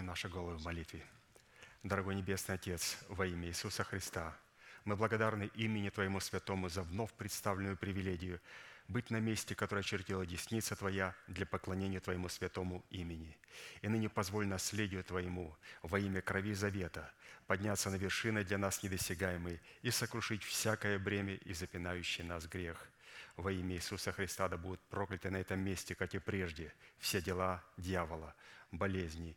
Наши головы в молитве. Дорогой Небесный Отец, во имя Иисуса Христа, мы благодарны имени Твоему Святому за вновь представленную привилегию быть на месте, которое очертила десница Твоя для поклонения Твоему святому имени. И ныне позволь наследию Твоему во имя крови завета подняться на вершины для нас недосягаемые и сокрушить всякое бремя и запинающий нас грех. Во имя Иисуса Христа да будут прокляты на этом месте, как и прежде, все дела дьявола, болезни,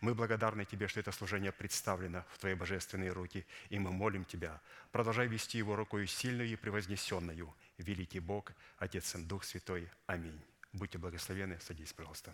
Мы благодарны Тебе, что это служение представлено в Твои божественные руки, и мы молим Тебя, продолжай вести его рукою сильную и превознесенную. Великий Бог, Отец и Дух Святой. Аминь. Будьте благословены. Садись, пожалуйста.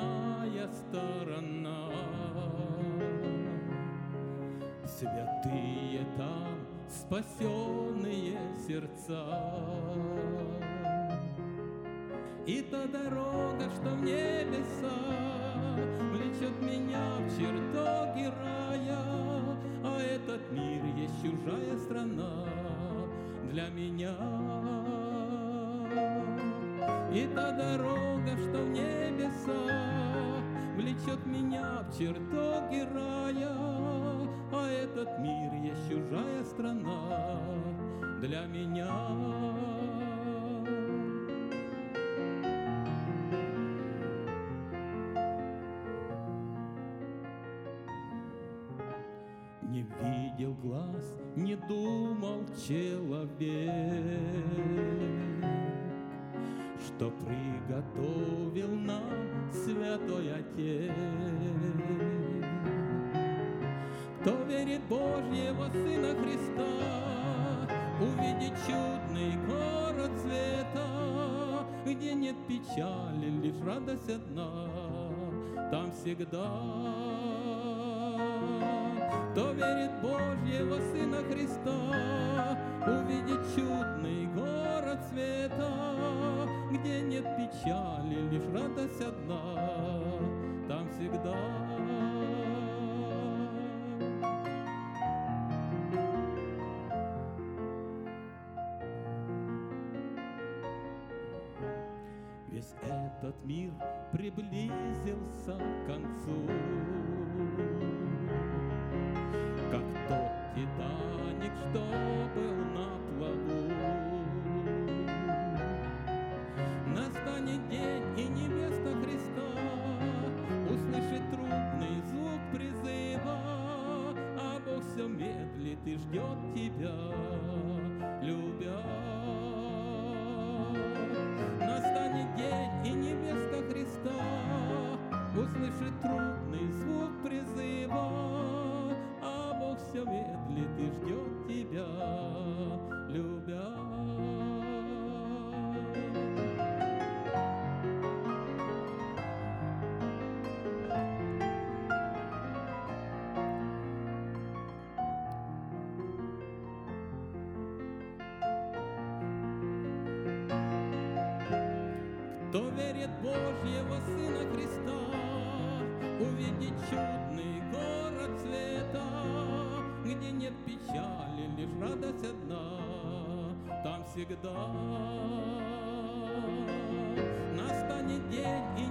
Иная сторона. Святые там спасенные сердца. И та дорога, что в небеса, Влечет меня в чертоги рая, А этот мир есть чужая страна для меня. И та дорога, что в небеса, Влечет меня в чертоги рая, А этот мир есть чужая страна для меня. Не видел глаз, не думал человек, Что приготовил нам Святой Отец. Кто верит Божьего Сына Христа, Увидит чудный город света, Где нет печали, лишь радость одна, Там всегда кто верит Божьего Сына Христа, Увидит чудный город света, Где нет печали, лишь радость одна, Там всегда Весь этот мир приблизился к концу. Титаник, что был на плаву. Настанет день, и невеста Христа Услышит трудный звук призыва, А Бог все медлит и ждет тебя, любя. Настанет день, и невеста Христа Услышит трудный звук призыва, Бог все медлит и ждет тебя, чудный город света где нет печали, лишь радость одна, там всегда. Настанет день, и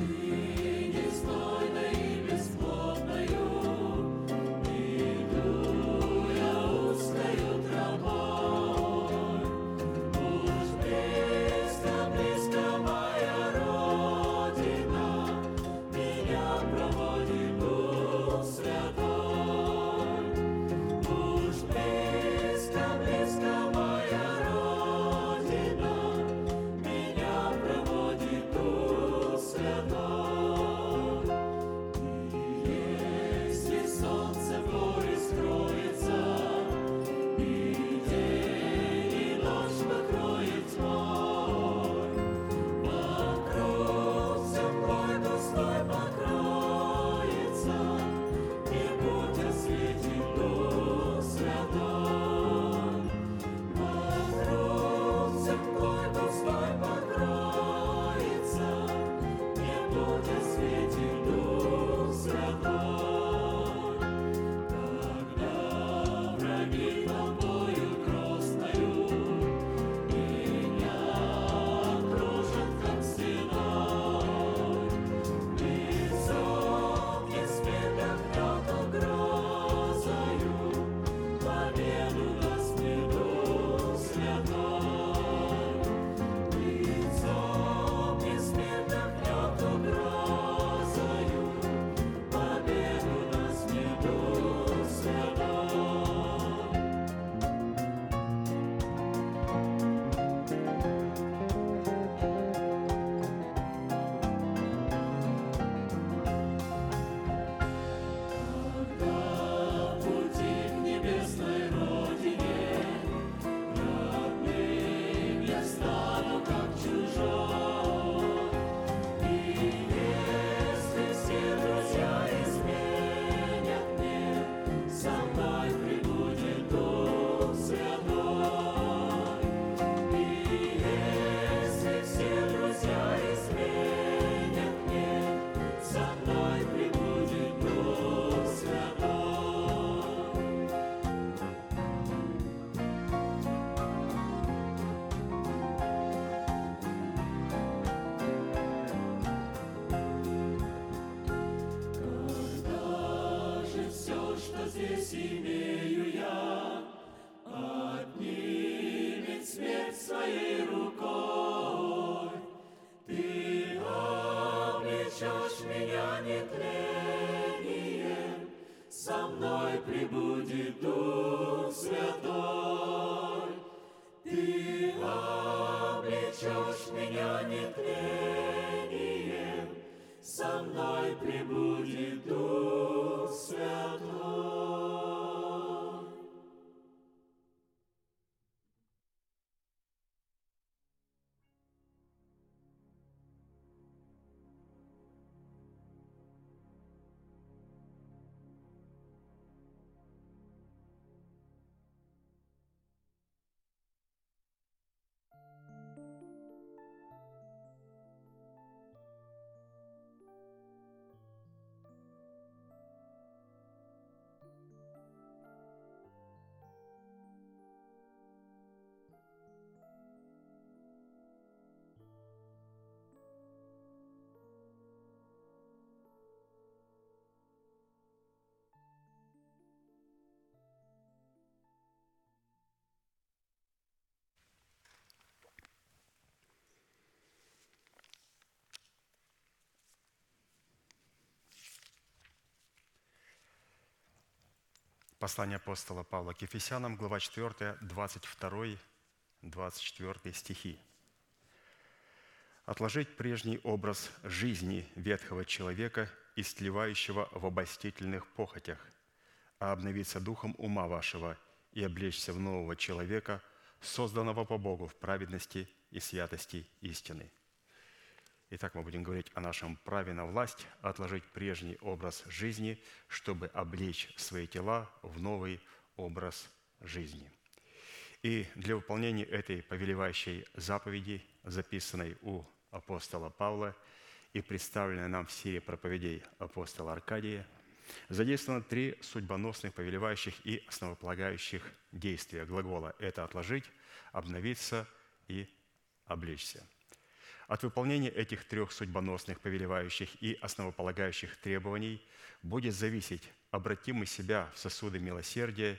You. Послание апостола Павла к Ефесянам, глава 4, 22, 24 стихи. «Отложить прежний образ жизни ветхого человека, истлевающего в обостительных похотях, а обновиться духом ума вашего и облечься в нового человека, созданного по Богу в праведности и святости истины». Итак, мы будем говорить о нашем праве на власть, отложить прежний образ жизни, чтобы облечь свои тела в новый образ жизни. И для выполнения этой повелевающей заповеди, записанной у апостола Павла и представленной нам в серии проповедей апостола Аркадия, задействовано три судьбоносных, повелевающих и основополагающих действия глагола. Это «отложить», «обновиться» и «облечься». От выполнения этих трех судьбоносных, повелевающих и основополагающих требований будет зависеть, обратим мы себя в сосуды милосердия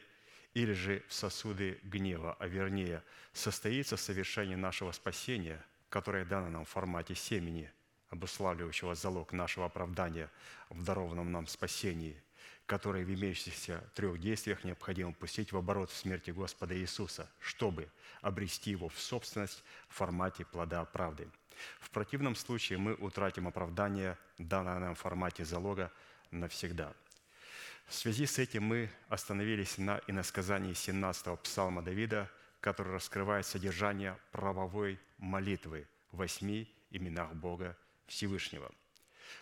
или же в сосуды гнева, а вернее, состоится совершение нашего спасения, которое дано нам в формате семени, обуславливающего залог нашего оправдания в дарованном нам спасении, которое в имеющихся трех действиях необходимо пустить в оборот в смерти Господа Иисуса, чтобы обрести его в собственность в формате плода правды – в противном случае мы утратим оправдание, данное нам формате залога навсегда. В связи с этим мы остановились на иносказании 17-го псалма Давида, который раскрывает содержание правовой молитвы в восьми именах Бога Всевышнего.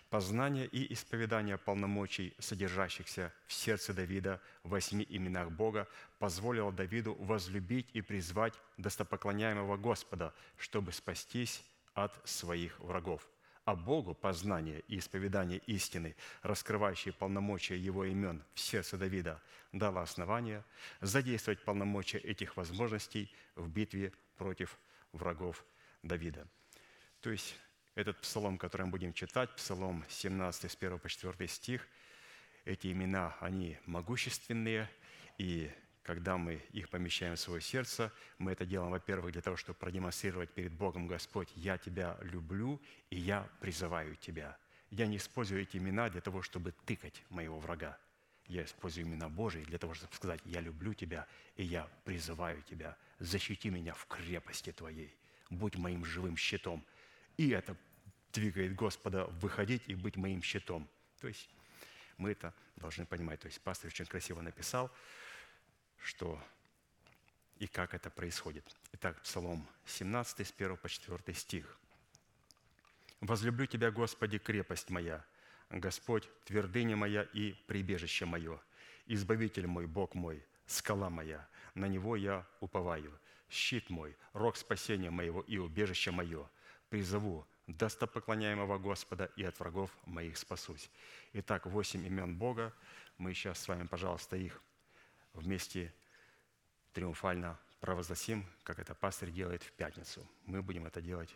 Познание и исповедание полномочий, содержащихся в сердце Давида в восьми именах Бога, позволило Давиду возлюбить и призвать достопоклоняемого Господа, чтобы спастись от своих врагов. А Богу познание и исповедание истины, раскрывающие полномочия Его имен в сердце Давида, дало основание задействовать полномочия этих возможностей в битве против врагов Давида. То есть этот псалом, который мы будем читать, псалом 17 с 1 по 4 стих, эти имена, они могущественные, и когда мы их помещаем в свое сердце, мы это делаем, во-первых, для того, чтобы продемонстрировать перед Богом, Господь, я Тебя люблю, и я призываю Тебя. Я не использую эти имена для того, чтобы тыкать моего врага. Я использую имена Божьи для того, чтобы сказать, я люблю Тебя, и я призываю Тебя. Защити меня в крепости Твоей. Будь моим живым щитом. И это двигает Господа выходить и быть моим щитом. То есть мы это должны понимать. То есть пастор очень красиво написал, что и как это происходит. Итак, Псалом 17, с 1 по 4 стих. «Возлюблю Тебя, Господи, крепость моя, Господь, твердыня моя и прибежище мое, Избавитель мой, Бог мой, скала моя, на Него я уповаю, щит мой, рог спасения моего и убежище мое, призову достопоклоняемого Господа и от врагов моих спасусь». Итак, восемь имен Бога. Мы сейчас с вами, пожалуйста, их вместе триумфально провозгласим, как это пастырь делает в пятницу. Мы будем это делать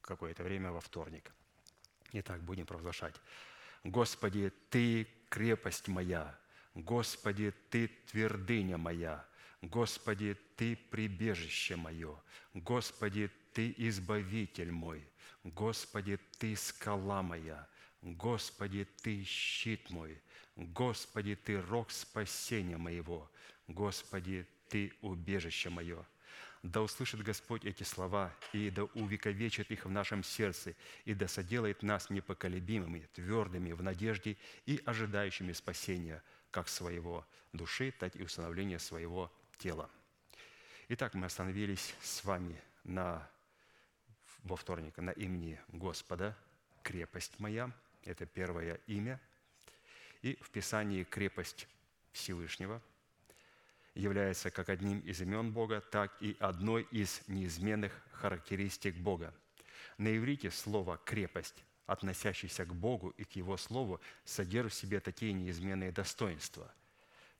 какое-то время во вторник. Итак, будем провозглашать. Господи, Ты крепость моя, Господи, Ты твердыня моя, Господи, Ты прибежище мое, Господи, Ты избавитель мой, Господи, Ты скала моя, Господи, Ты щит мой, Господи, Ты рог спасения моего, Господи, Ты убежище мое. Да услышит Господь эти слова, и да увековечит их в нашем сердце, и да соделает нас непоколебимыми, твердыми в надежде и ожидающими спасения, как своего души, так и установления своего тела. Итак, мы остановились с вами на, во вторник на имени Господа, крепость моя – это первое имя. И в Писании крепость Всевышнего является как одним из имен Бога, так и одной из неизменных характеристик Бога. На иврите слово «крепость», относящееся к Богу и к Его Слову, содержит в себе такие неизменные достоинства.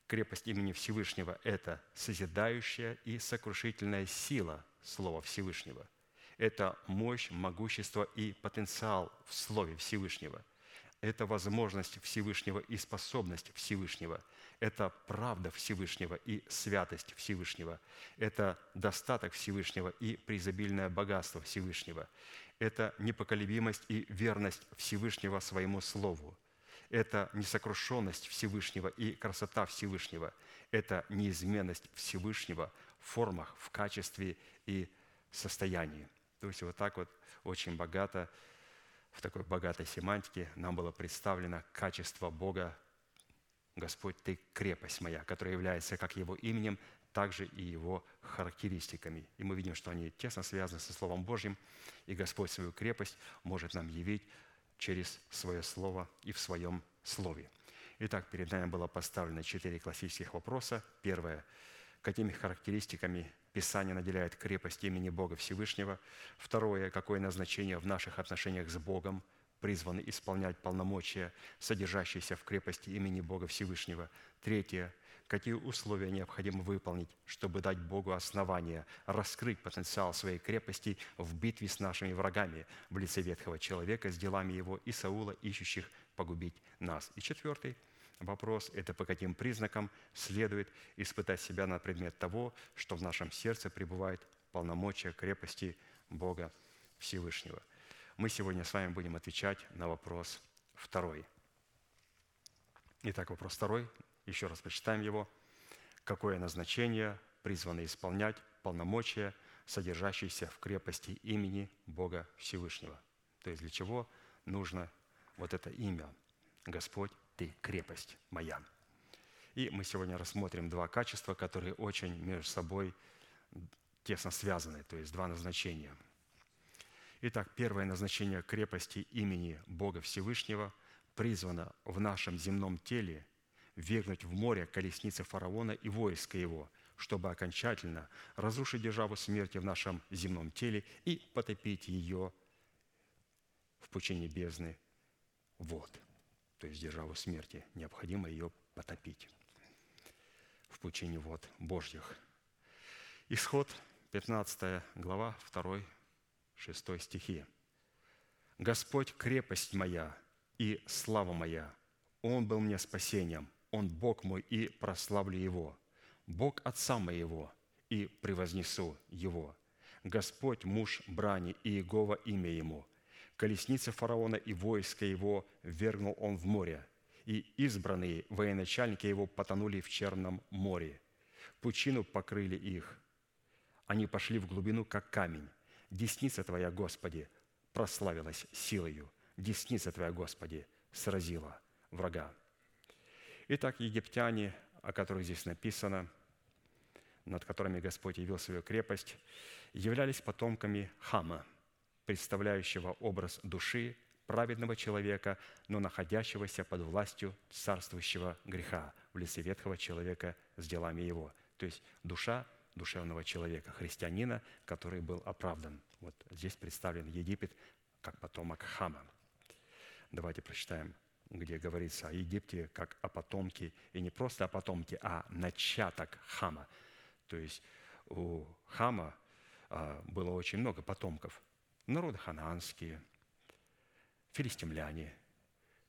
Крепость имени Всевышнего – это созидающая и сокрушительная сила Слова Всевышнего. Это мощь, могущество и потенциал в Слове Всевышнего – это возможность Всевышнего и способность Всевышнего. Это правда Всевышнего и святость Всевышнего. Это достаток Всевышнего и преизобильное богатство Всевышнего. Это непоколебимость и верность Всевышнего своему Слову. Это несокрушенность Всевышнего и красота Всевышнего. Это неизменность Всевышнего в формах, в качестве и состоянии. То есть вот так вот очень богато в такой богатой семантике нам было представлено качество Бога, Господь, Ты крепость моя, которая является как Его именем, также и Его характеристиками. И мы видим, что они тесно связаны со Словом Божьим, и Господь свою крепость может нам явить через Свое Слово и в Своем Слове. Итак, перед нами было поставлено четыре классических вопроса. Первое – какими характеристиками Писание наделяет крепость имени Бога Всевышнего. Второе, какое назначение в наших отношениях с Богом призваны исполнять полномочия, содержащиеся в крепости имени Бога Всевышнего. Третье, какие условия необходимо выполнить, чтобы дать Богу основание раскрыть потенциал своей крепости в битве с нашими врагами в лице ветхого человека с делами его и Саула, ищущих погубить нас. И четвертый вопрос – это по каким признакам следует испытать себя на предмет того, что в нашем сердце пребывает полномочия крепости Бога Всевышнего. Мы сегодня с вами будем отвечать на вопрос второй. Итак, вопрос второй еще раз прочитаем его. Какое назначение призвано исполнять полномочия, содержащиеся в крепости имени Бога Всевышнего? То есть для чего нужно вот это имя «Господь, Ты крепость моя». И мы сегодня рассмотрим два качества, которые очень между собой тесно связаны, то есть два назначения. Итак, первое назначение крепости имени Бога Всевышнего призвано в нашем земном теле – вергнуть в море колесницы фараона и войска его, чтобы окончательно разрушить державу смерти в нашем земном теле и потопить ее в пучине бездны вод. То есть державу смерти. Необходимо ее потопить в пучине вод Божьих. Исход, 15 глава, 2, 6 стихи. «Господь – крепость моя и слава моя, Он был мне спасением, он Бог мой, и прославлю Его. Бог Отца моего, и превознесу Его. Господь муж брани, и Иегова имя Ему. Колесницы фараона и войска его вергнул он в море, и избранные военачальники его потонули в Черном море. Пучину покрыли их. Они пошли в глубину, как камень. Десница Твоя, Господи, прославилась силою. Десница Твоя, Господи, сразила врага. Итак, египтяне, о которых здесь написано, над которыми Господь явил свою крепость, являлись потомками Хама, представляющего образ души праведного человека, но находящегося под властью царствующего греха в лице ветхого человека с делами его. То есть душа душевного человека, христианина, который был оправдан. Вот здесь представлен Египет как потомок Хама. Давайте прочитаем где говорится о Египте как о потомке, и не просто о потомке, а начаток Хама. То есть у Хама а, было очень много потомков. Народы ханаанские, филистимляне,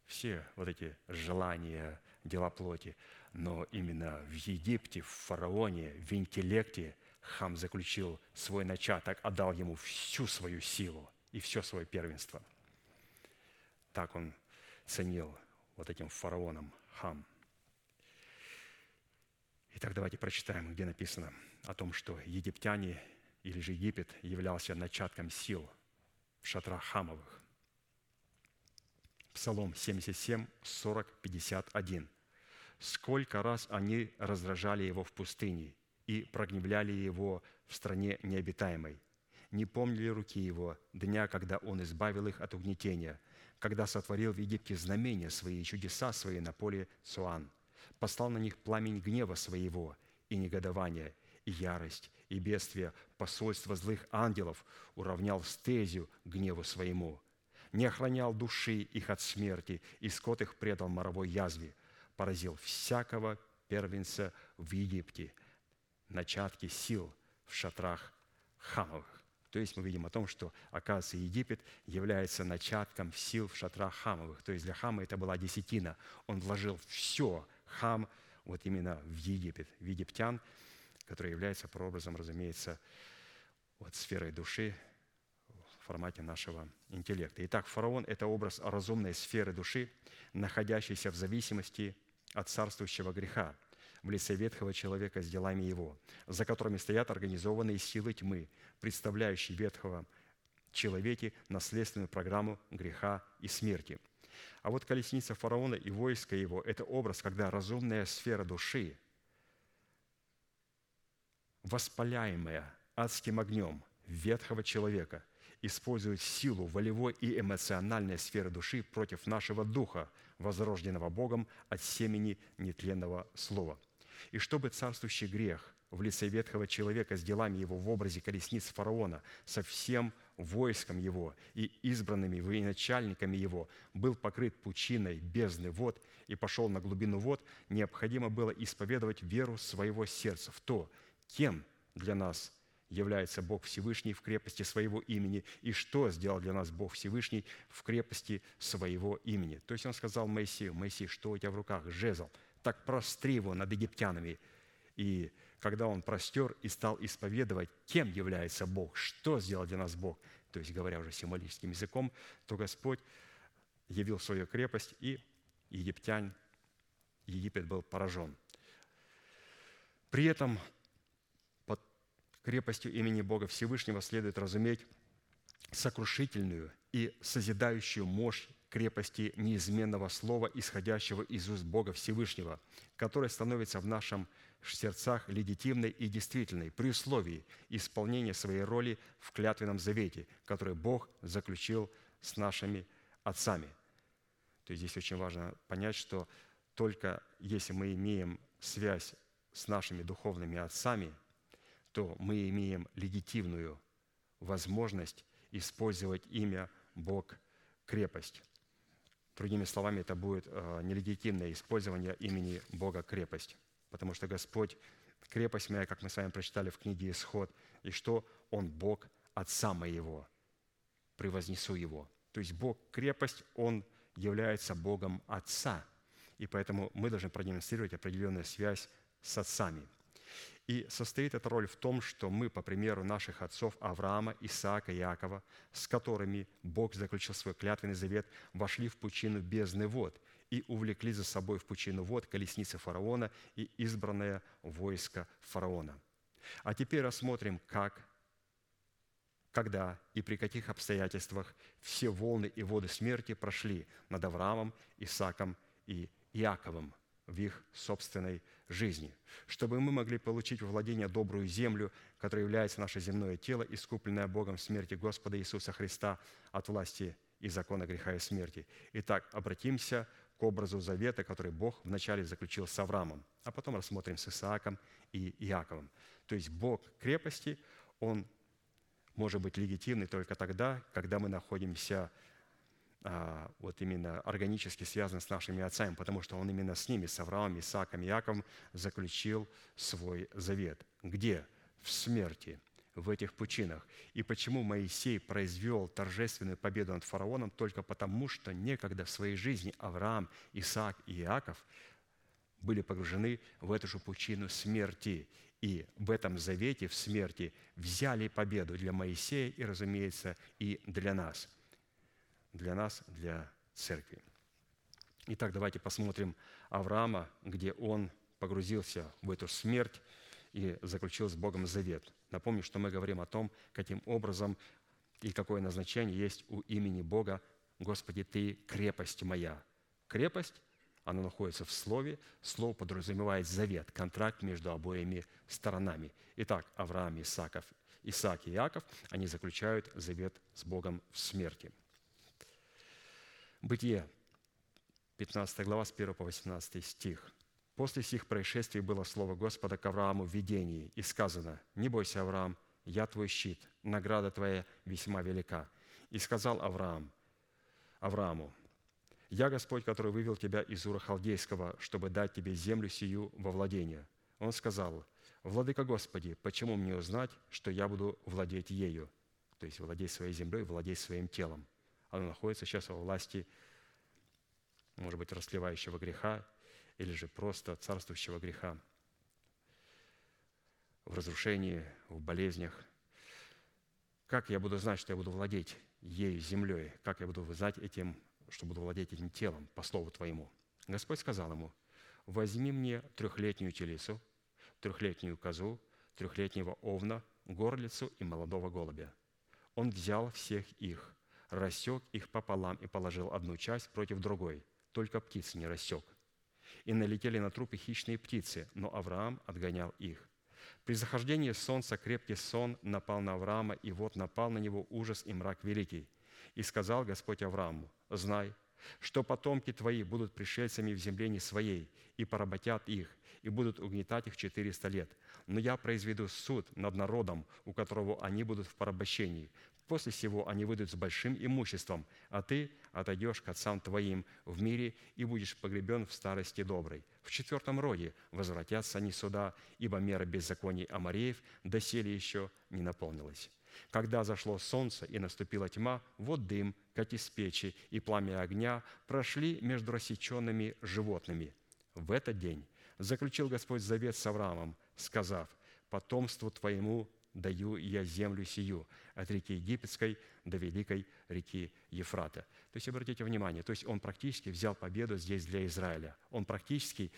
все вот эти желания, дела плоти. Но именно в Египте, в фараоне, в интеллекте Хам заключил свой начаток, отдал ему всю свою силу и все свое первенство. Так он ценил вот этим фараоном Хам. Итак, давайте прочитаем, где написано о том, что египтяне или же Египет являлся начатком сил в шатрах Хамовых. Псалом 77, 40, 51. «Сколько раз они раздражали его в пустыне и прогневляли его в стране необитаемой. Не помнили руки его дня, когда он избавил их от угнетения, когда сотворил в Египте знамения свои и чудеса свои на поле Цуан, послал на них пламень гнева своего и негодования, и ярость, и бедствие, посольство злых ангелов уравнял стезю гневу своему, не охранял души их от смерти, и скот их предал моровой язве, поразил всякого первенца в Египте, начатки сил в шатрах хамовых. То есть мы видим о том, что, оказывается, Египет является начатком сил в шатрах Хамовых. То есть для Хама это была десятина. Он вложил все, Хам, вот именно в Египет, в египтян, который является прообразом, разумеется, вот сферой души в формате нашего интеллекта. Итак, фараон – это образ разумной сферы души, находящейся в зависимости от царствующего греха – в лице ветхого человека с делами его, за которыми стоят организованные силы тьмы, представляющие ветхого человеке наследственную программу греха и смерти. А вот колесница фараона и войско его – это образ, когда разумная сфера души, воспаляемая адским огнем ветхого человека, использует силу волевой и эмоциональной сферы души против нашего духа, возрожденного Богом от семени нетленного слова – и чтобы царствующий грех в лице ветхого человека с делами его в образе колесниц фараона, со всем войском его и избранными военачальниками его, был покрыт пучиной бездны вод и пошел на глубину вод, необходимо было исповедовать веру своего сердца в то, кем для нас является Бог Всевышний в крепости своего имени, и что сделал для нас Бог Всевышний в крепости своего имени. То есть он сказал Моисею, Моисей, что у тебя в руках? Жезл. Так простри его над египтянами. И когда он простер и стал исповедовать, кем является Бог, что сделал для нас Бог, то есть говоря уже символическим языком, то Господь явил свою крепость, и египтян, Египет был поражен. При этом крепостью имени Бога Всевышнего следует разуметь сокрушительную и созидающую мощь крепости неизменного слова, исходящего из уст Бога Всевышнего, которое становится в нашем сердцах легитимной и действительной при условии исполнения своей роли в клятвенном завете, который Бог заключил с нашими отцами. То есть здесь очень важно понять, что только если мы имеем связь с нашими духовными отцами, то мы имеем легитимную возможность использовать имя Бог крепость. Другими словами, это будет э, нелегитимное использование имени Бога крепость потому что Господь – крепость моя, как мы с вами прочитали в книге «Исход», и что Он Бог Отца моего, превознесу Его. То есть Бог – крепость, Он является Богом Отца, и поэтому мы должны продемонстрировать определенную связь с отцами. И состоит эта роль в том, что мы, по примеру наших отцов Авраама, Исаака, Иакова, с которыми Бог заключил свой клятвенный завет, вошли в пучину бездны вод – и увлекли за собой в пучину вод колесницы фараона и избранное войско фараона. А теперь рассмотрим, как, когда и при каких обстоятельствах все волны и воды смерти прошли над Авраамом, Исаком и Иаковом в их собственной жизни, чтобы мы могли получить во владение добрую землю, которая является наше земное тело, искупленное Богом в смерти Господа Иисуса Христа от власти и закона греха и смерти. Итак, обратимся к образу завета, который Бог вначале заключил с Авраамом, а потом рассмотрим с Исааком и Иаковом. То есть Бог крепости, Он может быть легитимный только тогда, когда мы находимся а, вот именно органически связаны с нашими отцами, потому что Он именно с ними, с Авраамом, Исааком и Иаковом заключил свой завет. Где? В смерти – в этих пучинах. И почему Моисей произвел торжественную победу над фараоном только потому, что некогда в своей жизни Авраам, Исаак и Иаков были погружены в эту же пучину смерти. И в этом завете, в смерти, взяли победу для Моисея и, разумеется, и для нас. Для нас, для церкви. Итак, давайте посмотрим Авраама, где он погрузился в эту смерть и заключил с Богом завет. Напомню, что мы говорим о том, каким образом и какое назначение есть у имени Бога «Господи, Ты – крепость моя». Крепость, она находится в слове. Слово подразумевает завет, контракт между обоими сторонами. Итак, Авраам, Исааков, Исаак и Иаков, они заключают завет с Богом в смерти. Бытие, 15 глава, с 1 по 18 стих – После сих происшествий было слово Господа к Аврааму в видении, и сказано, «Не бойся, Авраам, я твой щит, награда твоя весьма велика». И сказал Авраам, Аврааму, «Я Господь, который вывел тебя из Ура Халдейского, чтобы дать тебе землю сию во владение». Он сказал, «Владыка Господи, почему мне узнать, что я буду владеть ею?» То есть владеть своей землей, владеть своим телом. Оно находится сейчас во власти, может быть, расливающего греха или же просто царствующего греха в разрушении, в болезнях. Как я буду знать, что я буду владеть ею, землей? Как я буду знать этим, что буду владеть этим телом, по слову Твоему? Господь сказал ему, возьми мне трехлетнюю телесу, трехлетнюю козу, трехлетнего овна, горлицу и молодого голубя. Он взял всех их, рассек их пополам и положил одну часть против другой, только птиц не рассек – и налетели на трупы хищные птицы, но Авраам отгонял их. При захождении солнца крепкий сон напал на Авраама, и вот напал на него ужас и мрак великий. И сказал Господь Аврааму, «Знай, что потомки твои будут пришельцами в земле не своей, и поработят их, и будут угнетать их четыреста лет. Но я произведу суд над народом, у которого они будут в порабощении. После всего они выйдут с большим имуществом, а ты отойдешь к отцам твоим в мире и будешь погребен в старости доброй. В четвертом роде возвратятся они сюда, ибо мера беззаконий Амареев доселе еще не наполнилась. Когда зашло солнце и наступила тьма, вот дым, как из печи, и пламя огня прошли между рассеченными животными. В этот день заключил Господь завет с Авраамом, сказав, «Потомству твоему даю я землю сию, от реки Египетской до великой реки Ефрата». То есть, обратите внимание, то есть он практически взял победу здесь для Израиля. Он практически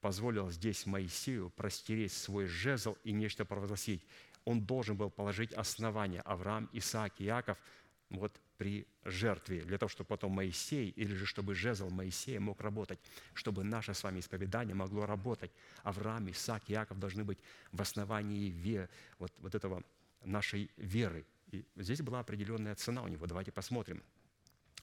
позволил здесь Моисею простереть свой жезл и нечто провозгласить. Он должен был положить основание Авраам, Исаак и Иаков вот при жертве, для того, чтобы потом Моисей, или же чтобы жезл Моисея мог работать, чтобы наше с вами исповедание могло работать. Авраам, Исаак, Иаков должны быть в основании ве, вот, вот этого нашей веры. И здесь была определенная цена у него. Давайте посмотрим.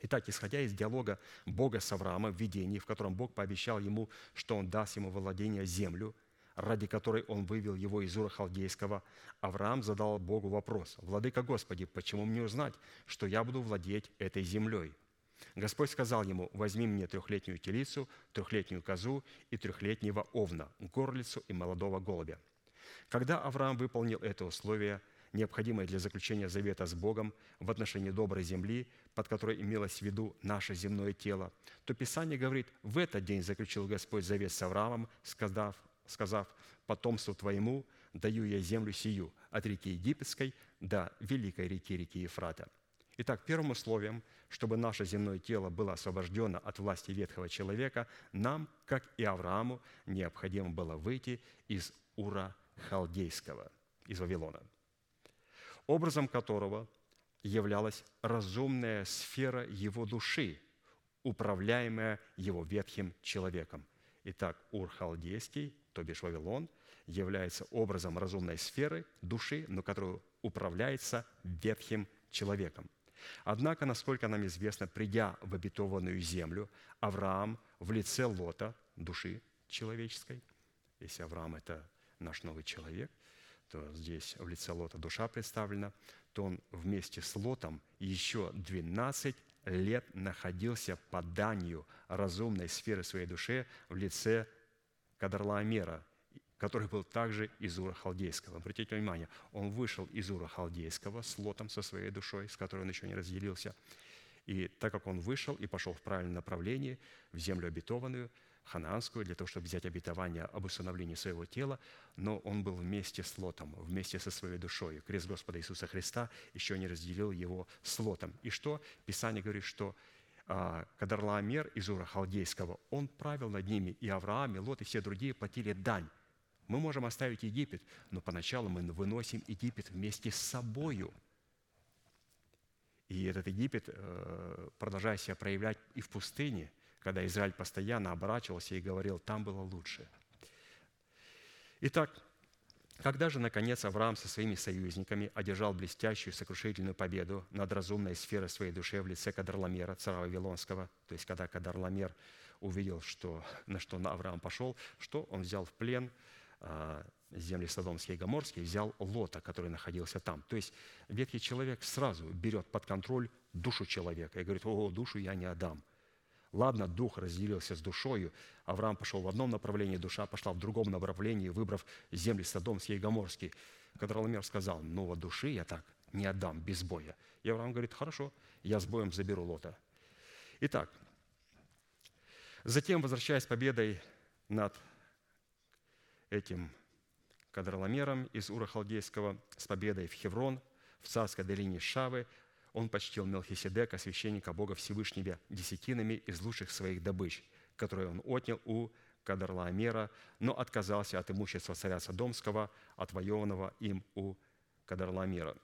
Итак, исходя из диалога Бога с Авраамом в видении, в котором Бог пообещал ему, что Он даст ему владение землю – ради которой он вывел его из Ура Халдейского, Авраам задал Богу вопрос, «Владыка Господи, почему мне узнать, что я буду владеть этой землей?» Господь сказал ему, «Возьми мне трехлетнюю телицу, трехлетнюю козу и трехлетнего овна, горлицу и молодого голубя». Когда Авраам выполнил это условие, необходимое для заключения завета с Богом в отношении доброй земли, под которой имелось в виду наше земное тело, то Писание говорит, в этот день заключил Господь завет с Авраамом, сказав, сказав, «Потомству твоему даю я землю сию, от реки Египетской до великой реки, реки Ефрата». Итак, первым условием, чтобы наше земное тело было освобождено от власти ветхого человека, нам, как и Аврааму, необходимо было выйти из Ура Халдейского, из Вавилона, образом которого являлась разумная сфера его души, управляемая его ветхим человеком. Итак, Ур Халдейский то бишь Вавилон, является образом разумной сферы души, но которую управляется ветхим человеком. Однако, насколько нам известно, придя в обетованную землю, Авраам в лице Лота, души человеческой, если Авраам – это наш новый человек, то здесь в лице Лота душа представлена, то он вместе с Лотом еще 12 лет находился под данью разумной сферы своей души в лице Кадарлаомера, который был также из Ура Халдейского. Обратите внимание, он вышел из Ура Халдейского с лотом со своей душой, с которой он еще не разделился. И так как он вышел и пошел в правильном направлении, в землю обетованную, ханаанскую, для того, чтобы взять обетование об усыновлении своего тела, но он был вместе с Лотом, вместе со своей душой. Крест Господа Иисуса Христа еще не разделил его с Лотом. И что? Писание говорит, что а, Кадарлаомер из Ура Халдейского, он правил над ними, и Авраам, и Лот, и все другие платили дань. Мы можем оставить Египет, но поначалу мы выносим Египет вместе с собою. И этот Египет, э, продолжая себя проявлять и в пустыне, когда Израиль постоянно оборачивался и говорил, там было лучше. Итак, когда же, наконец, Авраам со своими союзниками одержал блестящую сокрушительную победу над разумной сферой своей души в лице Кадарламера, царя Вавилонского, то есть когда Кадарламер увидел, что, на что Авраам пошел, что он взял в плен а, земли Содомские и Гоморские, взял Лота, который находился там. То есть ветхий человек сразу берет под контроль душу человека и говорит, о, душу я не отдам – Ладно, дух разделился с душою. Авраам пошел в одном направлении, душа пошла в другом направлении, выбрав земли Содомские и Гоморские. Кадраламер сказал, ну вот души я так не отдам без боя. И Авраам говорит, хорошо, я с боем заберу Лота. Итак, затем, возвращаясь с победой над этим Кадраламером из Ура Халдейского, с победой в Хеврон, в царской долине Шавы, он почтил Мелхиседека, священника Бога Всевышнего, десятинами из лучших своих добыч, которые он отнял у Кадарлаомера, но отказался от имущества царя Содомского, отвоеванного им у Кадарлаомера.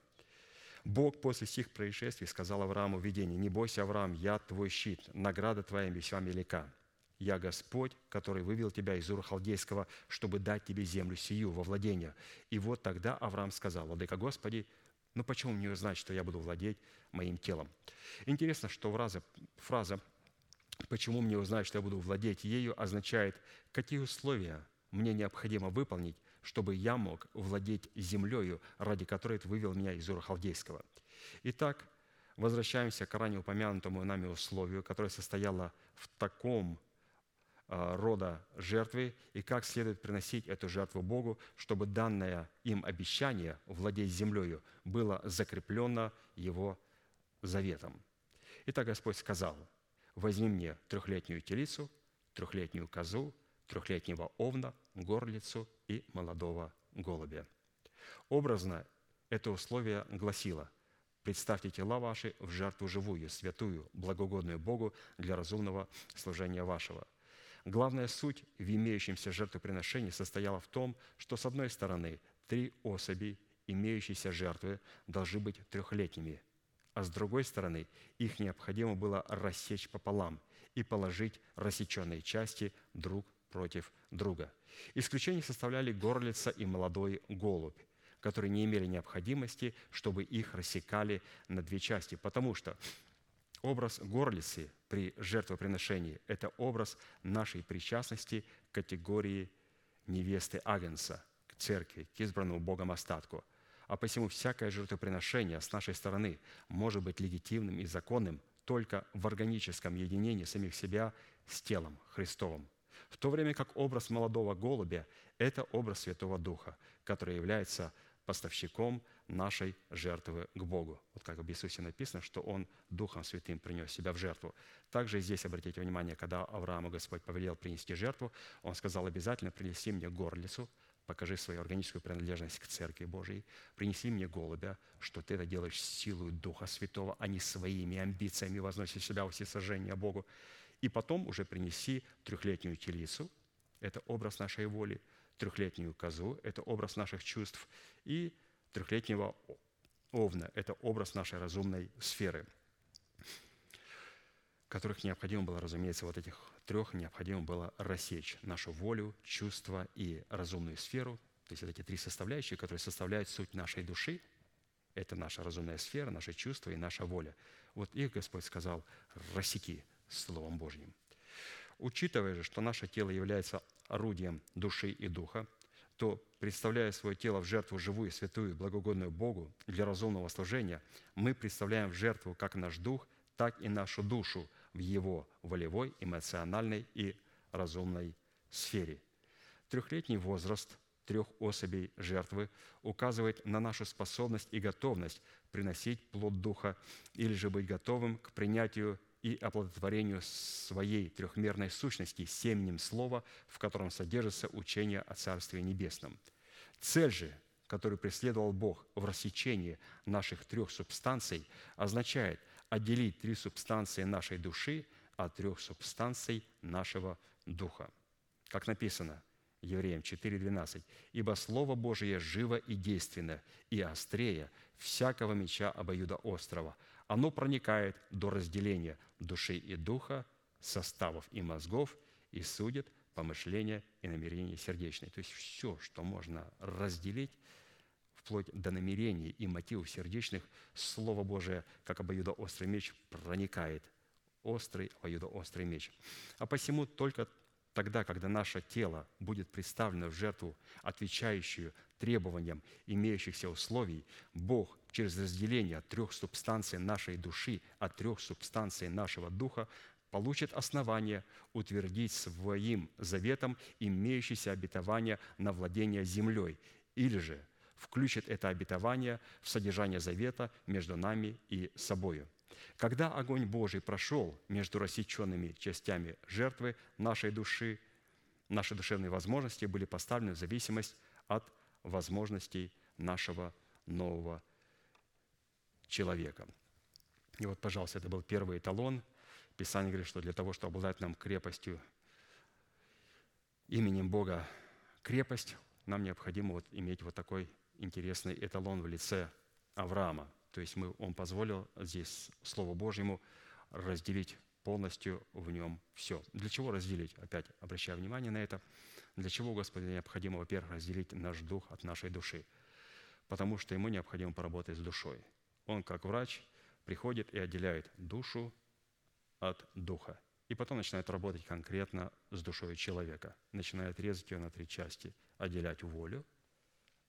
Бог после сих происшествий сказал Аврааму в видении, «Не бойся, Авраам, я твой щит, награда твоя весьма велика. Я Господь, который вывел тебя из Ура Халдейского, чтобы дать тебе землю сию во владение». И вот тогда Авраам сказал, «Владыка Господи, ну почему мне узнать, что я буду владеть моим телом? Интересно, что фраза, фраза почему мне узнать, что я буду владеть ею, означает, какие условия мне необходимо выполнить, чтобы я мог владеть землею, ради которой ты вывел меня из Ура Халдейского. Итак, возвращаемся к ранее упомянутому нами условию, которое состояло в таком рода жертвы и как следует приносить эту жертву Богу, чтобы данное им обещание владеть землею было закреплено Его заветом. Итак, Господь сказал, возьми мне трехлетнюю телицу, трехлетнюю козу, трехлетнего овна, горлицу и молодого голубя. Образно это условие гласило – Представьте тела ваши в жертву живую, святую, благогодную Богу для разумного служения вашего. Главная суть в имеющемся жертвоприношении состояла в том, что с одной стороны три особи имеющиеся жертвы должны быть трехлетними, а с другой стороны их необходимо было рассечь пополам и положить рассеченные части друг против друга. Исключение составляли горлица и молодой голубь, которые не имели необходимости, чтобы их рассекали на две части, потому что образ горлицы при жертвоприношении – это образ нашей причастности к категории невесты Агенса, к церкви, к избранному Богом остатку. А посему всякое жертвоприношение с нашей стороны может быть легитимным и законным только в органическом единении самих себя с телом Христовым – в то время как образ молодого голубя – это образ Святого Духа, который является поставщиком нашей жертвы к Богу. Вот как в Иисусе написано, что Он Духом Святым принес себя в жертву. Также здесь, обратите внимание, когда Аврааму Господь повелел принести жертву, Он сказал обязательно принеси мне горлицу, покажи свою органическую принадлежность к Церкви Божией, принеси мне голубя, что ты это делаешь силой Духа Святого, а не своими амбициями возносишь себя во всесожжение Богу. И потом уже принеси трехлетнюю телицу, это образ нашей воли, трехлетнюю козу – это образ наших чувств, и трехлетнего овна – это образ нашей разумной сферы, которых необходимо было, разумеется, вот этих трех необходимо было рассечь нашу волю, чувства и разумную сферу, то есть вот эти три составляющие, которые составляют суть нашей души, это наша разумная сфера, наши чувства и наша воля. Вот их Господь сказал, рассеки Словом Божьим. Учитывая же, что наше тело является орудием души и духа, то, представляя свое тело в жертву живую, святую, благогодную Богу для разумного служения, мы представляем в жертву как наш дух, так и нашу душу в его волевой, эмоциональной и разумной сфере. Трехлетний возраст трех особей жертвы указывает на нашу способность и готовность приносить плод Духа или же быть готовым к принятию и оплодотворению своей трехмерной сущности семенем слова, в котором содержится учение о Царстве Небесном. Цель же, которую преследовал Бог в рассечении наших трех субстанций, означает отделить три субстанции нашей души от трех субстанций нашего духа. Как написано – Евреям 4.12. «Ибо Слово Божие живо и действенно, и острее всякого меча обоюдоострого, оно проникает до разделения души и духа, составов и мозгов и судит помышления и намерения сердечные. То есть все, что можно разделить, вплоть до намерений и мотивов сердечных, Слово Божие, как обоюдоострый меч, проникает. Острый, обоюдоострый меч. А посему только тогда, когда наше тело будет представлено в жертву, отвечающую требованиям имеющихся условий, Бог через разделение трех субстанций нашей души от трех субстанций нашего духа получит основание утвердить своим заветом имеющееся обетование на владение землей, или же включит это обетование в содержание завета между нами и собою. Когда огонь Божий прошел между рассеченными частями жертвы нашей души, наши душевные возможности были поставлены в зависимость от возможностей нашего нового человека. И вот, пожалуйста, это был первый эталон. Писание говорит, что для того, чтобы обладать нам крепостью, именем Бога крепость, нам необходимо вот иметь вот такой интересный эталон в лице Авраама. То есть мы, он позволил здесь Слову Божьему разделить полностью в нем все. Для чего разделить? Опять обращаю внимание на это. Для чего, Господи, необходимо, во-первых, разделить наш дух от нашей души? Потому что ему необходимо поработать с душой. Он, как врач, приходит и отделяет душу от духа. И потом начинает работать конкретно с душой человека. Начинает резать ее на три части. Отделять волю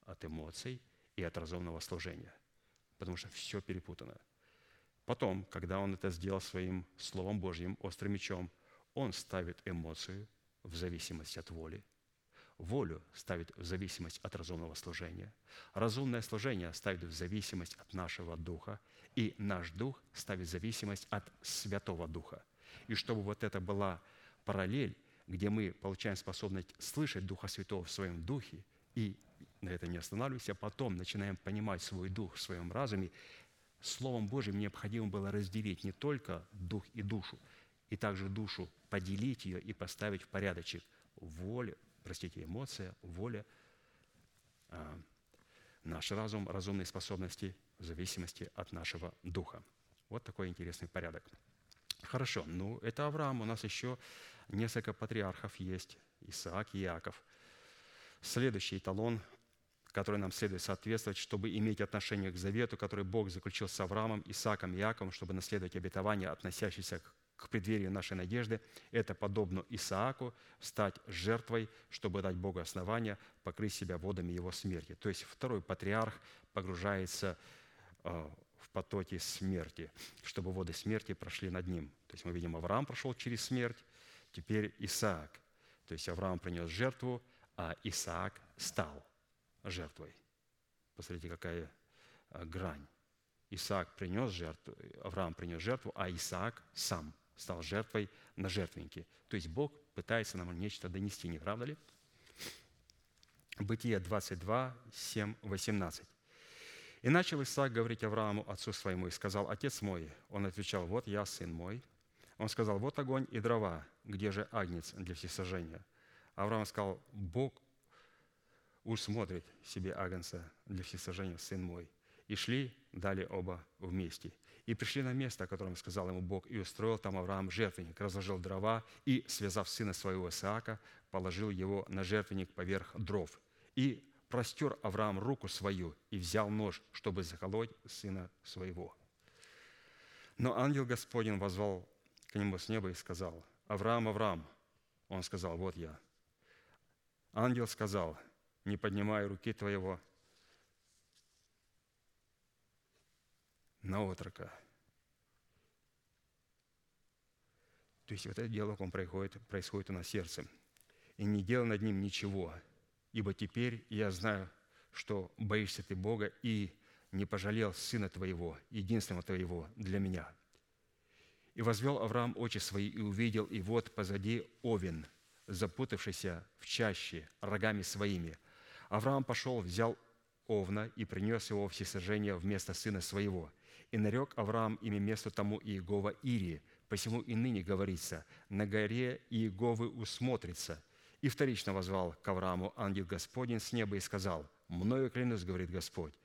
от эмоций и от разумного служения. Потому что все перепутано. Потом, когда он это сделал своим Словом Божьим, острым мечом, он ставит эмоцию в зависимость от воли, волю ставит в зависимость от разумного служения, разумное служение ставит в зависимость от нашего духа, и наш дух ставит в зависимость от Святого Духа. И чтобы вот это была параллель, где мы получаем способность слышать Духа Святого в своем духе, и на это не останавливаемся, а потом начинаем понимать свой дух в своем разуме, Словом Божьим необходимо было разделить не только дух и душу, и также душу поделить ее и поставить в порядочек. Воля, простите, эмоция, воля, а, наш разум, разумные способности в зависимости от нашего духа. Вот такой интересный порядок. Хорошо, ну это Авраам. У нас еще несколько патриархов есть. Исаак и Иаков. Следующий эталон, который нам следует соответствовать, чтобы иметь отношение к завету, который Бог заключил с Авраамом, Исааком и Иаковом, чтобы наследовать обетование, относящееся к к преддверию нашей надежды, это подобно Исааку стать жертвой, чтобы дать Богу основания покрыть себя водами его смерти. То есть второй патриарх погружается э, в потоки смерти, чтобы воды смерти прошли над ним. То есть мы видим, Авраам прошел через смерть, теперь Исаак. То есть Авраам принес жертву, а Исаак стал жертвой. Посмотрите, какая э, грань. Исаак принес жертву, Авраам принес жертву, а Исаак сам стал жертвой на жертвеннике. То есть Бог пытается нам нечто донести, не правда ли? Бытие 22, 7, 18. «И начал Исаак говорить Аврааму, отцу своему, и сказал, «Отец мой». Он отвечал, «Вот я, сын мой». Он сказал, «Вот огонь и дрова, где же агнец для всесожжения?» Авраам сказал, «Бог уж смотрит себе агнца для всесожжения, сын мой». И шли, дали оба вместе. И пришли на место, о котором сказал ему Бог, и устроил там Авраам жертвенник, разложил дрова и, связав сына своего Исаака, положил его на жертвенник поверх дров. И простер Авраам руку свою и взял нож, чтобы заколоть сына своего. Но ангел Господень возвал к нему с неба и сказал, «Авраам, Авраам!» Он сказал, «Вот я». Ангел сказал, «Не поднимай руки твоего на отрока. То есть вот этот диалог, он происходит, происходит у нас сердцем. И не делай над ним ничего, ибо теперь я знаю, что боишься ты Бога и не пожалел сына твоего, единственного твоего для меня. И возвел Авраам очи свои и увидел, и вот позади овен, запутавшийся в чаще рогами своими. Авраам пошел, взял овна и принес его всесожжение вместо сына своего – и нарек Авраам имя месту тому Иегова Ирии, посему и ныне говорится, на горе Иеговы усмотрится. И вторично возвал к Аврааму ангел Господень с неба и сказал, «Мною клянусь, — говорит Господь,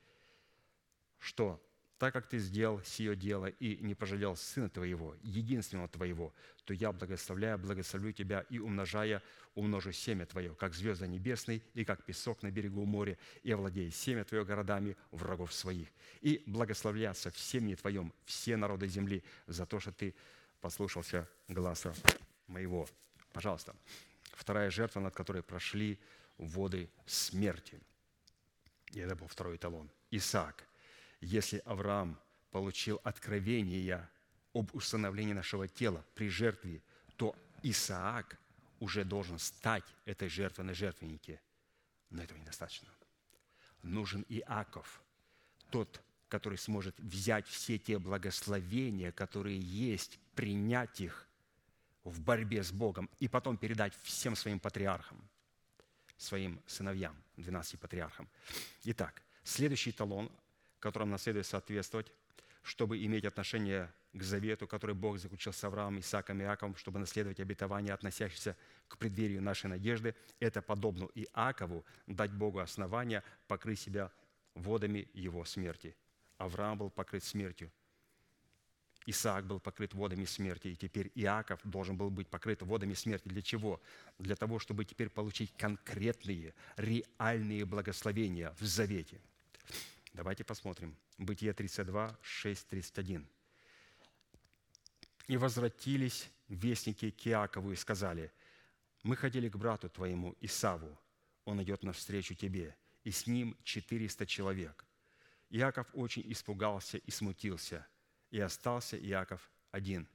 — что так как ты сделал сие дело и не пожалел сына твоего, единственного твоего, то я, благословляя, благословлю тебя и, умножая, умножу семя твое, как звезда небесный и как песок на берегу моря, и овладеет семя твое городами врагов своих. И благословляться в семени твоем все народы земли за то, что ты послушался гласа моего. Пожалуйста. Вторая жертва, над которой прошли воды смерти. И это был второй эталон. Исаак если Авраам получил откровение об установлении нашего тела при жертве, то Исаак уже должен стать этой жертвой на жертвеннике. Но этого недостаточно. Нужен Иаков, тот, который сможет взять все те благословения, которые есть, принять их в борьбе с Богом и потом передать всем своим патриархам, своим сыновьям, 12 патриархам. Итак, следующий талон которым нам следует соответствовать, чтобы иметь отношение к завету, который Бог заключил с Авраамом, Исааком и Иаковом, чтобы наследовать обетование, относящееся к преддверию нашей надежды. Это подобно Иакову дать Богу основания покрыть себя водами его смерти. Авраам был покрыт смертью. Исаак был покрыт водами смерти, и теперь Иаков должен был быть покрыт водами смерти. Для чего? Для того, чтобы теперь получить конкретные, реальные благословения в завете – Давайте посмотрим. Бытие 32, 6, 31. И возвратились вестники к Иакову и сказали, «Мы ходили к брату твоему Исаву, он идет навстречу тебе, и с ним четыреста человек». Иаков очень испугался и смутился, и остался Иаков один.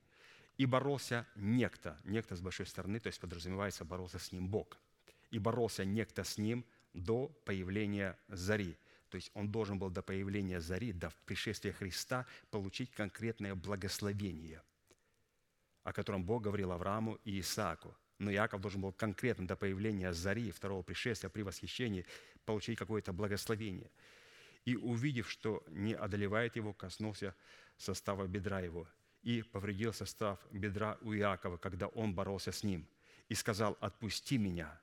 И боролся некто, некто с большой стороны, то есть подразумевается, боролся с ним Бог. И боролся некто с ним до появления зари. То есть он должен был до появления зари, до пришествия Христа получить конкретное благословение, о котором Бог говорил Аврааму и Исааку. Но Иаков должен был конкретно до появления зари, второго пришествия, при восхищении, получить какое-то благословение. И увидев, что не одолевает его, коснулся состава бедра его и повредил состав бедра у Иакова, когда он боролся с ним, и сказал, «Отпусти меня,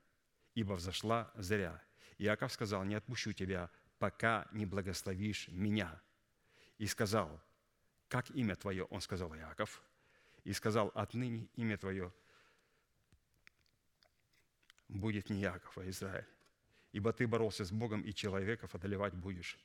ибо взошла заря». Иаков сказал, «Не отпущу тебя, пока не благословишь меня». И сказал, «Как имя твое?» Он сказал, «Иаков». И сказал, «Отныне имя твое будет не Иаков, а Израиль, ибо ты боролся с Богом, и человеков одолевать будешь».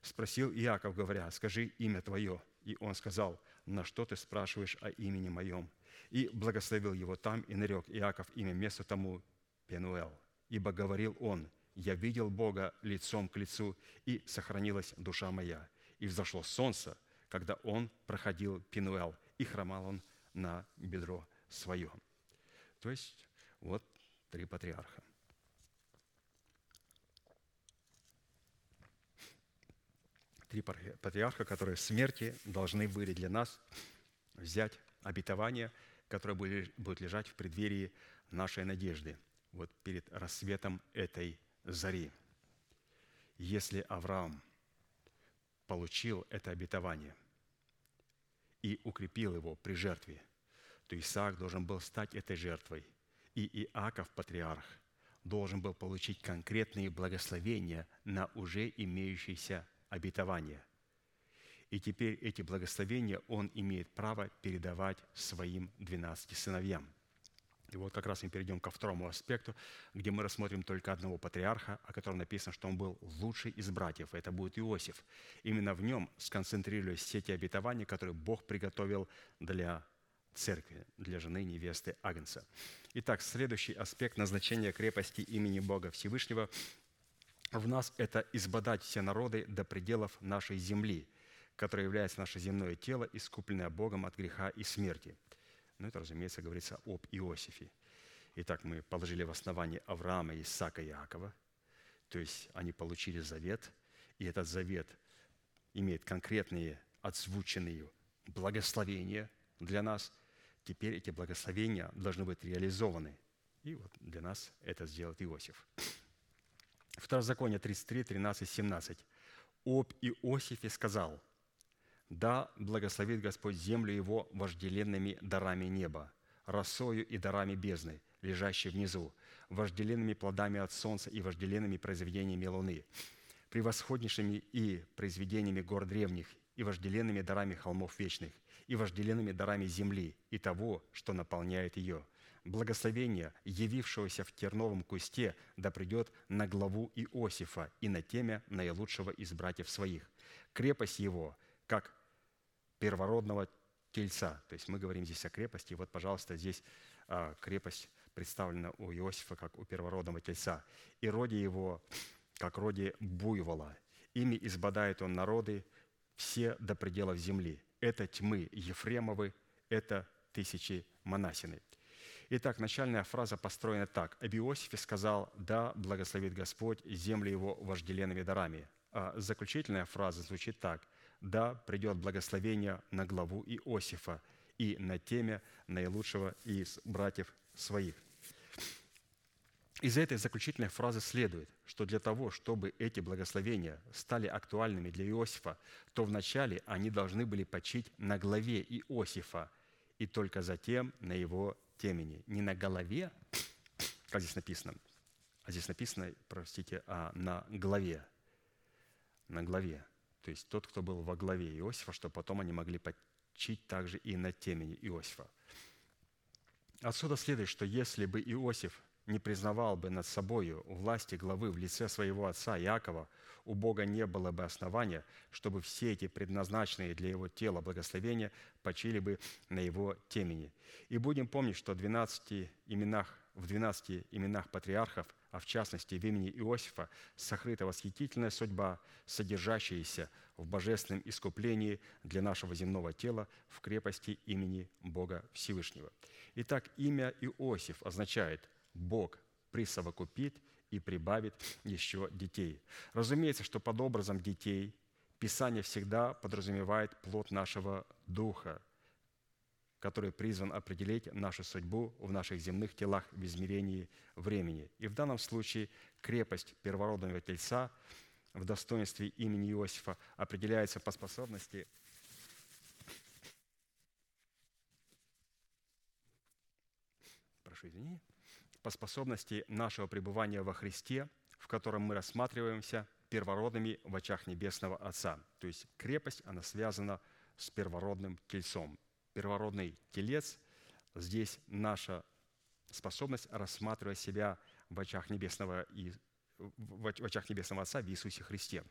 Спросил Иаков, говоря, «Скажи имя твое». И он сказал, «На что ты спрашиваешь о имени моем?» И благословил его там, и нарек Иаков имя месту тому Пенуэл. Ибо говорил он, «Я видел Бога лицом к лицу, и сохранилась душа моя». И взошло солнце, когда он проходил Пенуэл, и хромал он на бедро свое. То есть вот три патриарха. Три патриарха, которые смерти должны были для нас взять обетование, которое будет лежать в преддверии нашей надежды, вот перед рассветом этой зари. Если Авраам получил это обетование и укрепил его при жертве, то Исаак должен был стать этой жертвой. И Иаков, патриарх, должен был получить конкретные благословения на уже имеющиеся обетования. И теперь эти благословения он имеет право передавать своим двенадцати сыновьям – и вот как раз мы перейдем ко второму аспекту, где мы рассмотрим только одного патриарха, о котором написано, что он был лучший из братьев. Это будет Иосиф. Именно в нем сконцентрируясь все те обетования, которые Бог приготовил для церкви, для жены невесты Агнца. Итак, следующий аспект назначения крепости имени Бога Всевышнего в нас – это избодать все народы до пределов нашей земли, которая является наше земное тело, искупленное Богом от греха и смерти – ну, это, разумеется, говорится об Иосифе. Итак, мы положили в основание Авраама, Исаака и Иакова. То есть они получили завет, и этот завет имеет конкретные отзвученные благословения для нас. Теперь эти благословения должны быть реализованы. И вот для нас это сделает Иосиф. Второзаконие 33, 13, 17. «Об Иосифе сказал – да, благословит Господь землю его вожделенными дарами неба, росою и дарами бездны, лежащей внизу, вожделенными плодами от солнца и вожделенными произведениями луны, превосходнейшими и произведениями гор древних, и вожделенными дарами холмов вечных, и вожделенными дарами земли и того, что наполняет ее. Благословение, явившегося в терновом кусте, да придет на главу Иосифа и на темя наилучшего из братьев своих. Крепость его, как первородного тельца. То есть мы говорим здесь о крепости. И вот, пожалуйста, здесь а, крепость представлена у Иосифа как у первородного тельца. И роде его, как роде буйвола. Ими избадает он народы все до пределов земли. Это тьмы Ефремовы, это тысячи Манасины. Итак, начальная фраза построена так. «Об Иосифе сказал, да, благословит Господь землю его вожделенными дарами». А заключительная фраза звучит так да, придет благословение на главу Иосифа и на теме наилучшего из братьев своих. Из этой заключительной фразы следует, что для того, чтобы эти благословения стали актуальными для Иосифа, то вначале они должны были почить на главе Иосифа, и только затем на его темени. Не на голове, как здесь написано, а здесь написано, простите, а на главе. На главе то есть тот, кто был во главе Иосифа, что потом они могли почить также и на темени Иосифа. Отсюда следует, что если бы Иосиф не признавал бы над собою власти главы в лице своего отца Иакова, у Бога не было бы основания, чтобы все эти предназначенные для его тела благословения почили бы на его темени. И будем помнить, что в 12 именах, в 12 именах патриархов, а в частности в имени Иосифа, сокрыта восхитительная судьба, содержащаяся в божественном искуплении для нашего земного тела в крепости имени Бога Всевышнего. Итак, имя Иосиф означает «Бог присовокупит и прибавит еще детей». Разумеется, что под образом детей Писание всегда подразумевает плод нашего духа, который призван определить нашу судьбу в наших земных телах в измерении времени. И в данном случае крепость первородного тельца в достоинстве имени Иосифа определяется по способности прошу извинения, по способности нашего пребывания во Христе, в котором мы рассматриваемся первородными в очах Небесного Отца. То есть крепость, она связана с первородным тельцом. Первородный телец – здесь наша способность рассматривать себя в очах Небесного, и, в очах Небесного Отца в Иисусе Христе.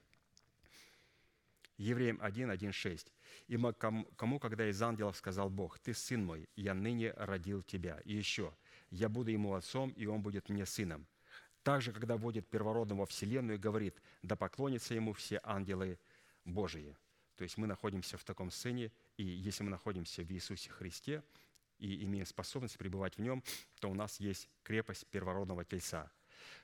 Евреям 1, 1, 6. «И кому, кому, когда из ангелов сказал Бог, «Ты сын мой, я ныне родил тебя». И еще, «Я буду ему отцом, и он будет мне сыном». Также, когда вводит первородного во вселенную и говорит, «Да поклонятся ему все ангелы Божии». То есть мы находимся в таком сыне, и если мы находимся в Иисусе Христе и имеем способность пребывать в нем, то у нас есть крепость первородного тельца.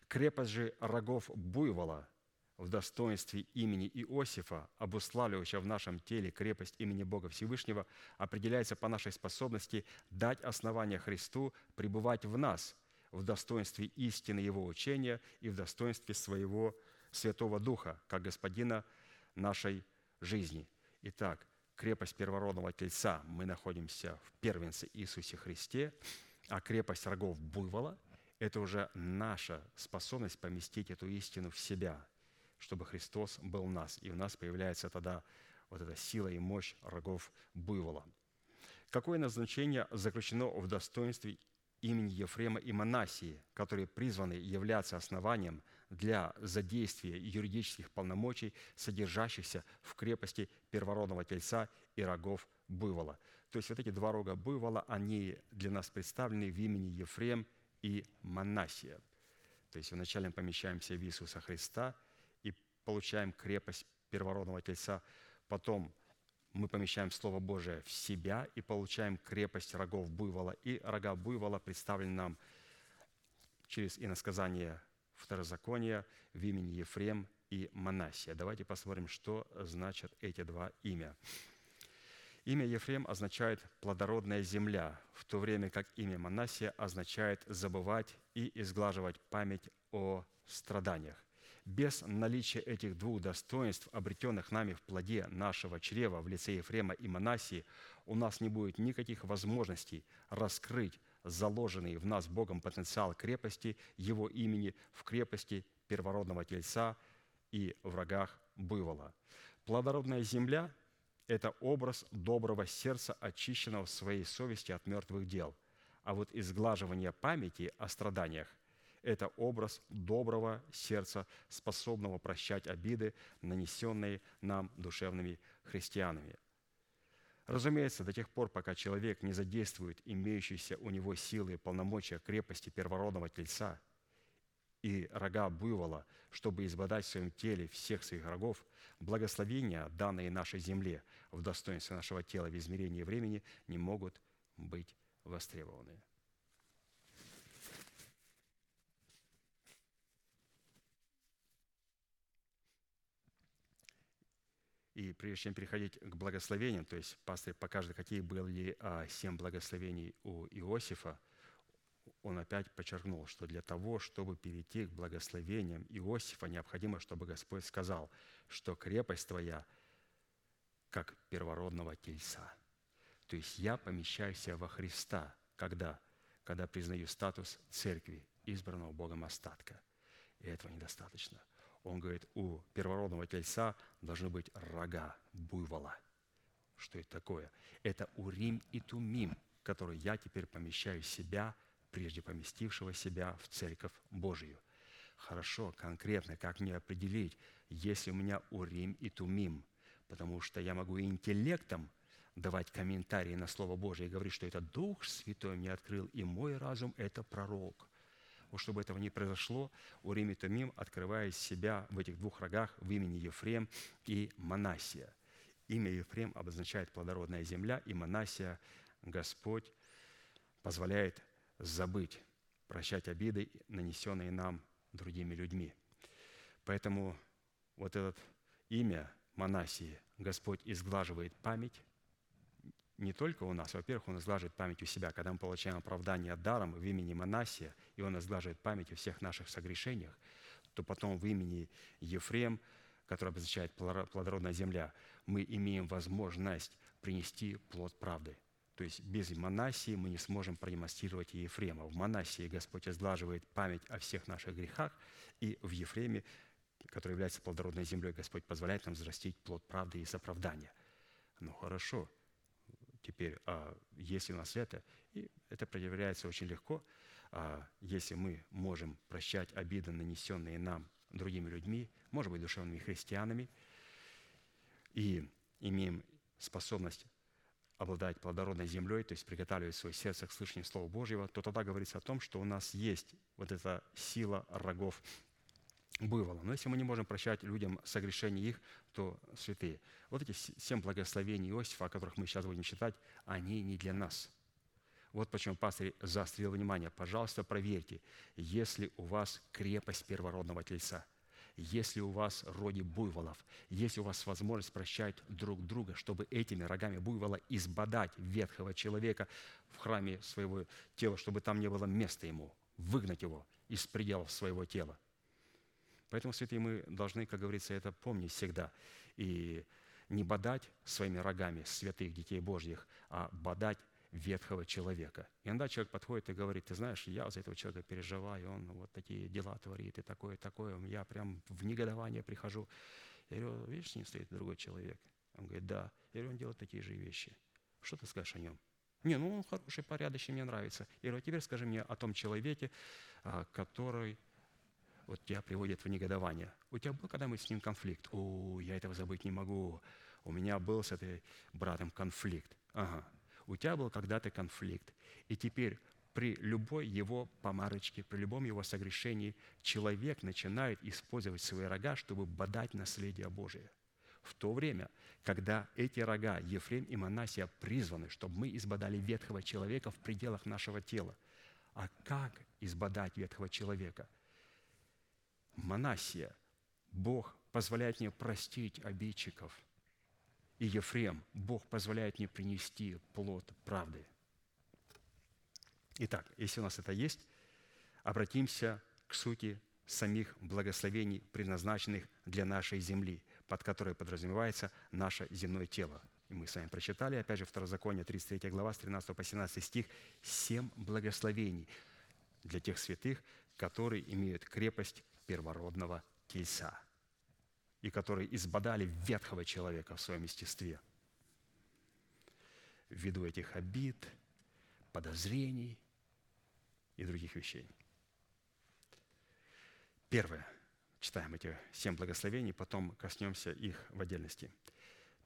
Крепость же рогов буйвола – в достоинстве имени Иосифа, обуславливающего в нашем теле крепость имени Бога Всевышнего, определяется по нашей способности дать основание Христу пребывать в нас в достоинстве истины Его учения и в достоинстве своего Святого Духа, как Господина нашей жизни. Итак, крепость первородного тельца мы находимся в первенце Иисусе Христе, а крепость рогов буйвола – это уже наша способность поместить эту истину в себя – чтобы Христос был в нас. И у нас появляется тогда вот эта сила и мощь рогов буйвола. Какое назначение заключено в достоинстве имени Ефрема и Манасии, которые призваны являться основанием для задействия юридических полномочий, содержащихся в крепости первородного тельца и рогов буйвола. То есть вот эти два рога буйвола, они для нас представлены в имени Ефрем и Манасия. То есть вначале мы помещаемся в Иисуса Христа – получаем крепость первородного тельца, потом мы помещаем Слово Божие в себя и получаем крепость рогов буйвола. И рога буйвола представлены нам через иносказание второзакония в имени Ефрем и Манасия. Давайте посмотрим, что значат эти два имя. Имя Ефрем означает «плодородная земля», в то время как имя Манасия означает «забывать и изглаживать память о страданиях». Без наличия этих двух достоинств, обретенных нами в плоде нашего чрева в лице Ефрема и Манасии, у нас не будет никаких возможностей раскрыть заложенный в нас Богом потенциал крепости Его имени в крепости первородного тельца и врагах бывала. Плодородная земля – это образ доброго сердца, очищенного в своей совести от мертвых дел. А вот изглаживание памяти о страданиях – это образ доброго сердца, способного прощать обиды, нанесенные нам душевными христианами. Разумеется, до тех пор, пока человек не задействует имеющиеся у него силы и полномочия крепости первородного тельца и рога буйвола, чтобы избодать в своем теле всех своих врагов, благословения, данные нашей земле в достоинстве нашего тела в измерении времени, не могут быть востребованы. И прежде чем переходить к благословениям, то есть пастор покажет, какие были а, семь благословений у Иосифа, он опять подчеркнул, что для того, чтобы перейти к благословениям Иосифа, необходимо, чтобы Господь сказал, что крепость твоя, как первородного тельца. То есть я помещаюсь во Христа, когда? Когда признаю статус церкви, избранного Богом остатка. И этого недостаточно – он говорит, у первородного тельца должны быть рога буйвола. Что это такое? Это урим и тумим, который я теперь помещаю себя прежде поместившего себя в церковь Божию. Хорошо, конкретно, как мне определить, если у меня урим и тумим, потому что я могу интеллектом давать комментарии на Слово Божие и говорить, что это Дух Святой мне открыл, и мой разум – это пророк. Вот чтобы этого не произошло, Урим и Тумим открывает себя в этих двух рогах в имени Ефрем и Манасия. Имя Ефрем обозначает плодородная земля, и Манасия Господь позволяет забыть, прощать обиды, нанесенные нам другими людьми. Поэтому вот это имя Манасии Господь изглаживает память не только у нас. Во-первых, Он изглаживает память у себя. Когда мы получаем оправдание даром в имени Манасия, и Он изглаживает память о всех наших согрешениях, то потом в имени Ефрем, который обозначает плодородная земля, мы имеем возможность принести плод правды – то есть без Манасии мы не сможем продемонстрировать и Ефрема. В Манасии Господь изглаживает память о всех наших грехах, и в Ефреме, который является плодородной землей, Господь позволяет нам взрастить плод правды и оправдания. Ну хорошо, теперь, а если у нас это, и это проявляется очень легко, а если мы можем прощать обиды, нанесенные нам другими людьми, может быть, душевными христианами, и имеем способность обладать плодородной землей, то есть приготавливать свое сердце к слышанию Слова Божьего, то тогда говорится о том, что у нас есть вот эта сила рогов буйвола. Но если мы не можем прощать людям согрешения их, то святые. Вот эти семь благословений Иосифа, о которых мы сейчас будем читать, они не для нас. Вот почему пастор заострил внимание. Пожалуйста, проверьте, если у вас крепость первородного тельца – если у вас роди буйволов, если у вас возможность прощать друг друга, чтобы этими рогами буйвола избодать ветхого человека в храме своего тела, чтобы там не было места ему, выгнать его из пределов своего тела. Поэтому, святые, мы должны, как говорится, это помнить всегда. И не бодать своими рогами святых детей Божьих, а бодать ветхого человека. И иногда человек подходит и говорит, ты знаешь, я за этого человека переживаю, он вот такие дела творит, и такое, такое, я прям в негодование прихожу. Я говорю, видишь, с ним стоит другой человек. Он говорит, да. Я говорю, он делает такие же вещи. Что ты скажешь о нем? Не, ну он хороший, порядочный, мне нравится. Я говорю, а теперь скажи мне о том человеке, а, который вот тебя приводит в негодование. У тебя был когда-нибудь с ним конфликт? О, я этого забыть не могу. У меня был с этой братом конфликт. Ага, у тебя был когда-то конфликт, и теперь при любой его помарочке, при любом его согрешении человек начинает использовать свои рога, чтобы бодать наследие Божие. В то время, когда эти рога, Ефрем и Манасия, призваны, чтобы мы избодали ветхого человека в пределах нашего тела. А как избодать ветхого человека? Манасия, Бог позволяет мне простить обидчиков – и Ефрем, Бог позволяет мне принести плод правды. Итак, если у нас это есть, обратимся к сути самих благословений, предназначенных для нашей земли, под которой подразумевается наше земное тело. И мы с вами прочитали, опять же, Второзаконие, 33 глава, с 13 по 17 стих, семь благословений для тех святых, которые имеют крепость первородного тельца – и которые избодали ветхого человека в своем естестве. Ввиду этих обид, подозрений и других вещей. Первое. Читаем эти семь благословений, потом коснемся их в отдельности.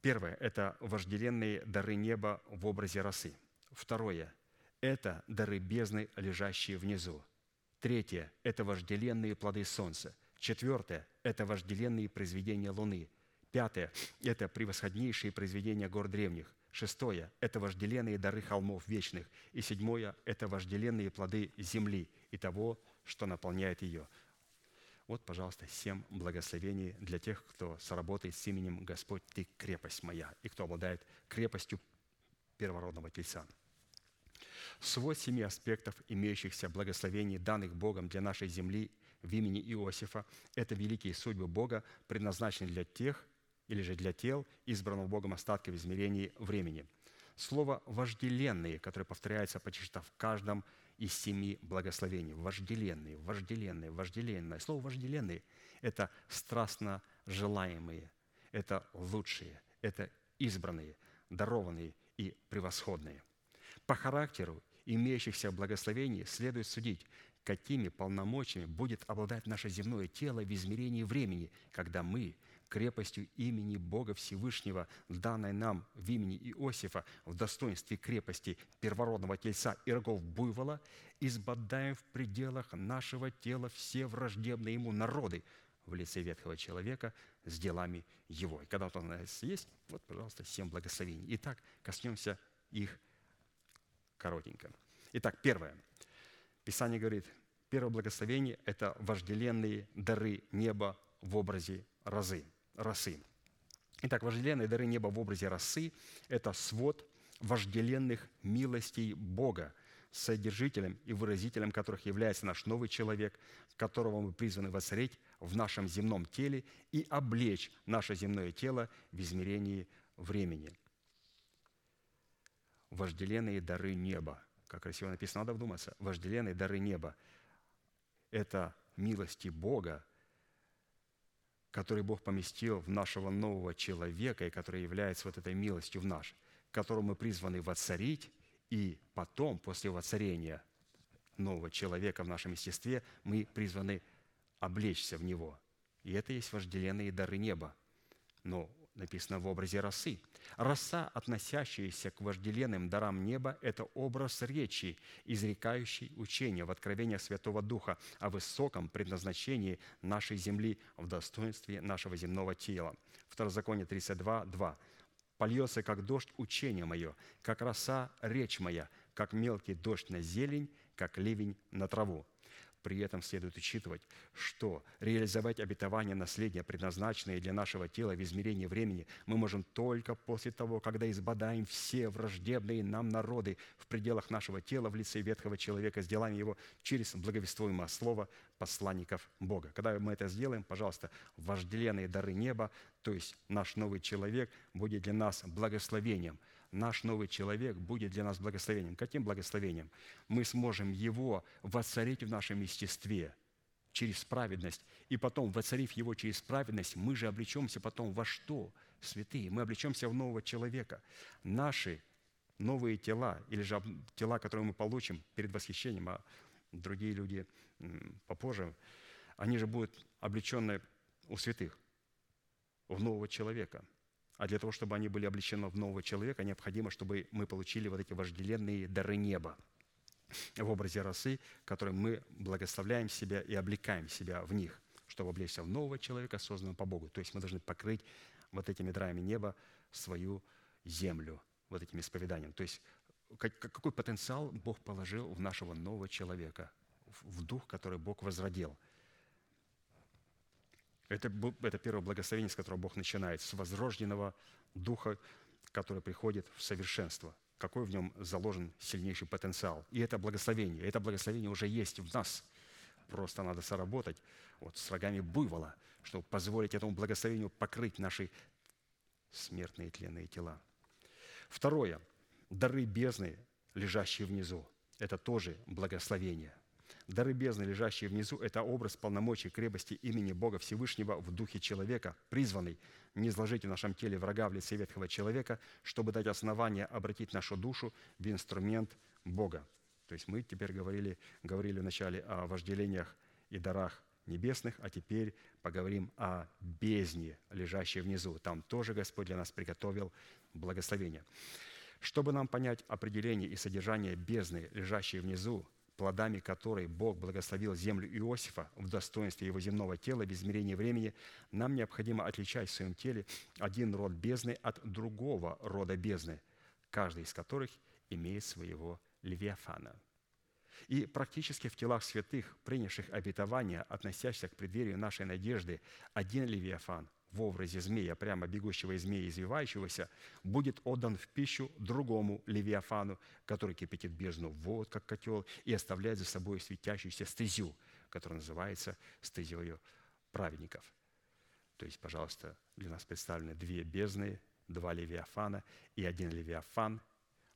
Первое – это вожделенные дары неба в образе росы. Второе – это дары бездны, лежащие внизу. Третье – это вожделенные плоды солнца. Четвертое – это вожделенные произведения Луны. Пятое – это превосходнейшие произведения гор древних. Шестое – это вожделенные дары холмов вечных. И седьмое – это вожделенные плоды земли и того, что наполняет ее. Вот, пожалуйста, семь благословений для тех, кто сработает с именем «Господь, Ты крепость моя», и кто обладает крепостью первородного тельца. Свод семи аспектов имеющихся благословений, данных Богом для нашей земли в имени Иосифа. Это великие судьбы Бога, предназначенные для тех или же для тел, избранного Богом остатка в измерении времени. Слово «вожделенные», которое повторяется почти в каждом из семи благословений. Вожделенные, вожделенные, вожделенные. Слово «вожделенные» – это страстно желаемые, это лучшие, это избранные, дарованные и превосходные. По характеру имеющихся благословений, следует судить, какими полномочиями будет обладать наше земное тело в измерении времени, когда мы крепостью имени Бога Всевышнего, данной нам в имени Иосифа, в достоинстве крепости первородного тельца и рогов буйвола, избадаем в пределах нашего тела все враждебные ему народы в лице ветхого человека с делами его. И когда вот у нас есть, вот, пожалуйста, семь благословений. Итак, коснемся их коротенько. Итак, первое. Писание говорит, первое благословение – это вожделенные дары неба в образе розы росы. Итак, вожделенные дары неба в образе росы – это свод вожделенных милостей Бога, содержителем и выразителем которых является наш новый человек, которого мы призваны воцарить в нашем земном теле и облечь наше земное тело в измерении времени. Вожделенные дары неба. Как красиво написано, надо вдуматься. Вожделенные дары неба – это милости Бога, который Бог поместил в нашего нового человека и который является вот этой милостью в наш, которую мы призваны воцарить, и потом, после воцарения нового человека в нашем естестве, мы призваны облечься в него. И это есть вожделенные дары неба. Но написано в образе росы. Роса, относящаяся к вожделенным дарам неба, это образ речи, изрекающий учение в откровениях Святого Духа о высоком предназначении нашей земли в достоинстве нашего земного тела. Второзаконие 32, 2. «Польется, как дождь, учение мое, как роса, речь моя, как мелкий дождь на зелень, как ливень на траву». При этом следует учитывать, что реализовать обетование наследия, предназначенное для нашего тела в измерении времени, мы можем только после того, когда избадаем все враждебные нам народы в пределах нашего тела в лице ветхого человека с делами его через благовествуемое слово посланников Бога. Когда мы это сделаем, пожалуйста, вожделенные дары неба, то есть наш новый человек, будет для нас благословением – наш новый человек будет для нас благословением. Каким благословением? Мы сможем его воцарить в нашем естестве через праведность. И потом, воцарив его через праведность, мы же облечемся потом во что? Святые. Мы облечемся в нового человека. Наши новые тела, или же тела, которые мы получим перед восхищением, а другие люди попозже, они же будут облечены у святых, в нового человека – а для того, чтобы они были облечены в нового человека, необходимо, чтобы мы получили вот эти вожделенные дары неба в образе росы, которым мы благословляем себя и облекаем себя в них, чтобы облечься в нового человека, созданного по Богу. То есть мы должны покрыть вот этими дарами неба свою землю, вот этим исповеданием. То есть какой потенциал Бог положил в нашего нового человека, в дух, который Бог возродил – это, это первое благословение, с которого Бог начинает, с возрожденного духа, который приходит в совершенство. Какой в нем заложен сильнейший потенциал. И это благословение. Это благословение уже есть в нас. Просто надо соработать вот с рогами буйвола, чтобы позволить этому благословению покрыть наши смертные тленные тела. Второе. Дары бездны, лежащие внизу. Это тоже благословение. Дары бездны, лежащие внизу, это образ полномочий крепости имени Бога Всевышнего в духе человека, призванный не изложить в нашем теле врага в лице ветхого человека, чтобы дать основание обратить нашу душу в инструмент Бога. То есть мы теперь говорили, говорили вначале о вожделениях и дарах небесных, а теперь поговорим о бездне, лежащей внизу. Там тоже Господь для нас приготовил благословение. Чтобы нам понять определение и содержание бездны, лежащей внизу, плодами которой Бог благословил землю Иосифа в достоинстве его земного тела в измерении времени, нам необходимо отличать в своем теле один род бездны от другого рода бездны, каждый из которых имеет своего левиафана. И практически в телах святых, принявших обетование, относящихся к преддверию нашей надежды, один левиафан – в образе змея, прямо бегущего из змея, извивающегося, будет отдан в пищу другому левиафану, который кипятит бездну вот как котел, и оставляет за собой светящуюся стезю, которая называется стезею праведников. То есть, пожалуйста, для нас представлены две бездны, два левиафана, и один левиафан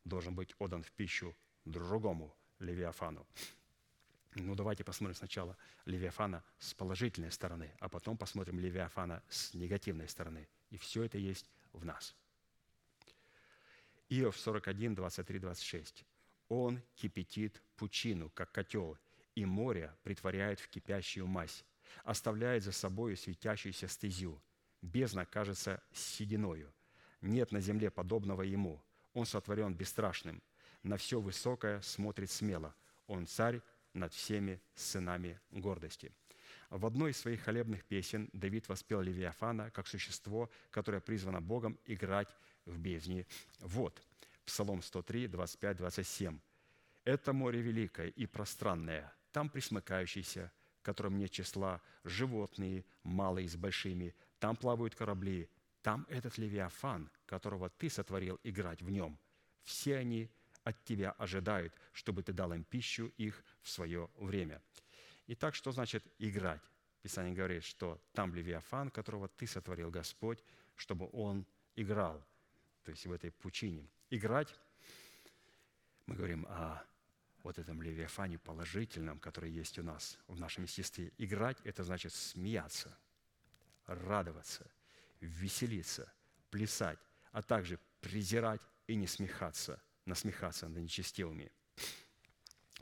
должен быть отдан в пищу другому левиафану. Ну, давайте посмотрим сначала Левиафана с положительной стороны, а потом посмотрим Левиафана с негативной стороны. И все это есть в нас. Иов 41, 23, 26. Он кипятит пучину, как котел, и море притворяет в кипящую мазь, оставляет за собою светящуюся стезю. Бездна кажется сединою. Нет на земле подобного ему. Он сотворен бесстрашным. На все высокое смотрит смело. Он царь над всеми сынами гордости. В одной из своих хвалебных песен Давид воспел Левиафана как существо, которое призвано Богом играть в бездне Вот Псалом 103, 25, 27. «Это море великое и пространное, там присмыкающиеся, которым нет числа, животные, малые с большими, там плавают корабли, там этот Левиафан, которого ты сотворил играть в нем. Все они от тебя ожидают, чтобы ты дал им пищу их в свое время». Итак, что значит играть? Писание говорит, что там Левиафан, которого ты сотворил Господь, чтобы он играл, то есть в этой пучине. Играть, мы говорим о вот этом Левиафане положительном, который есть у нас в нашем естестве. Играть – это значит смеяться, радоваться, веселиться, плясать, а также презирать и не смехаться, насмехаться над нечестивыми.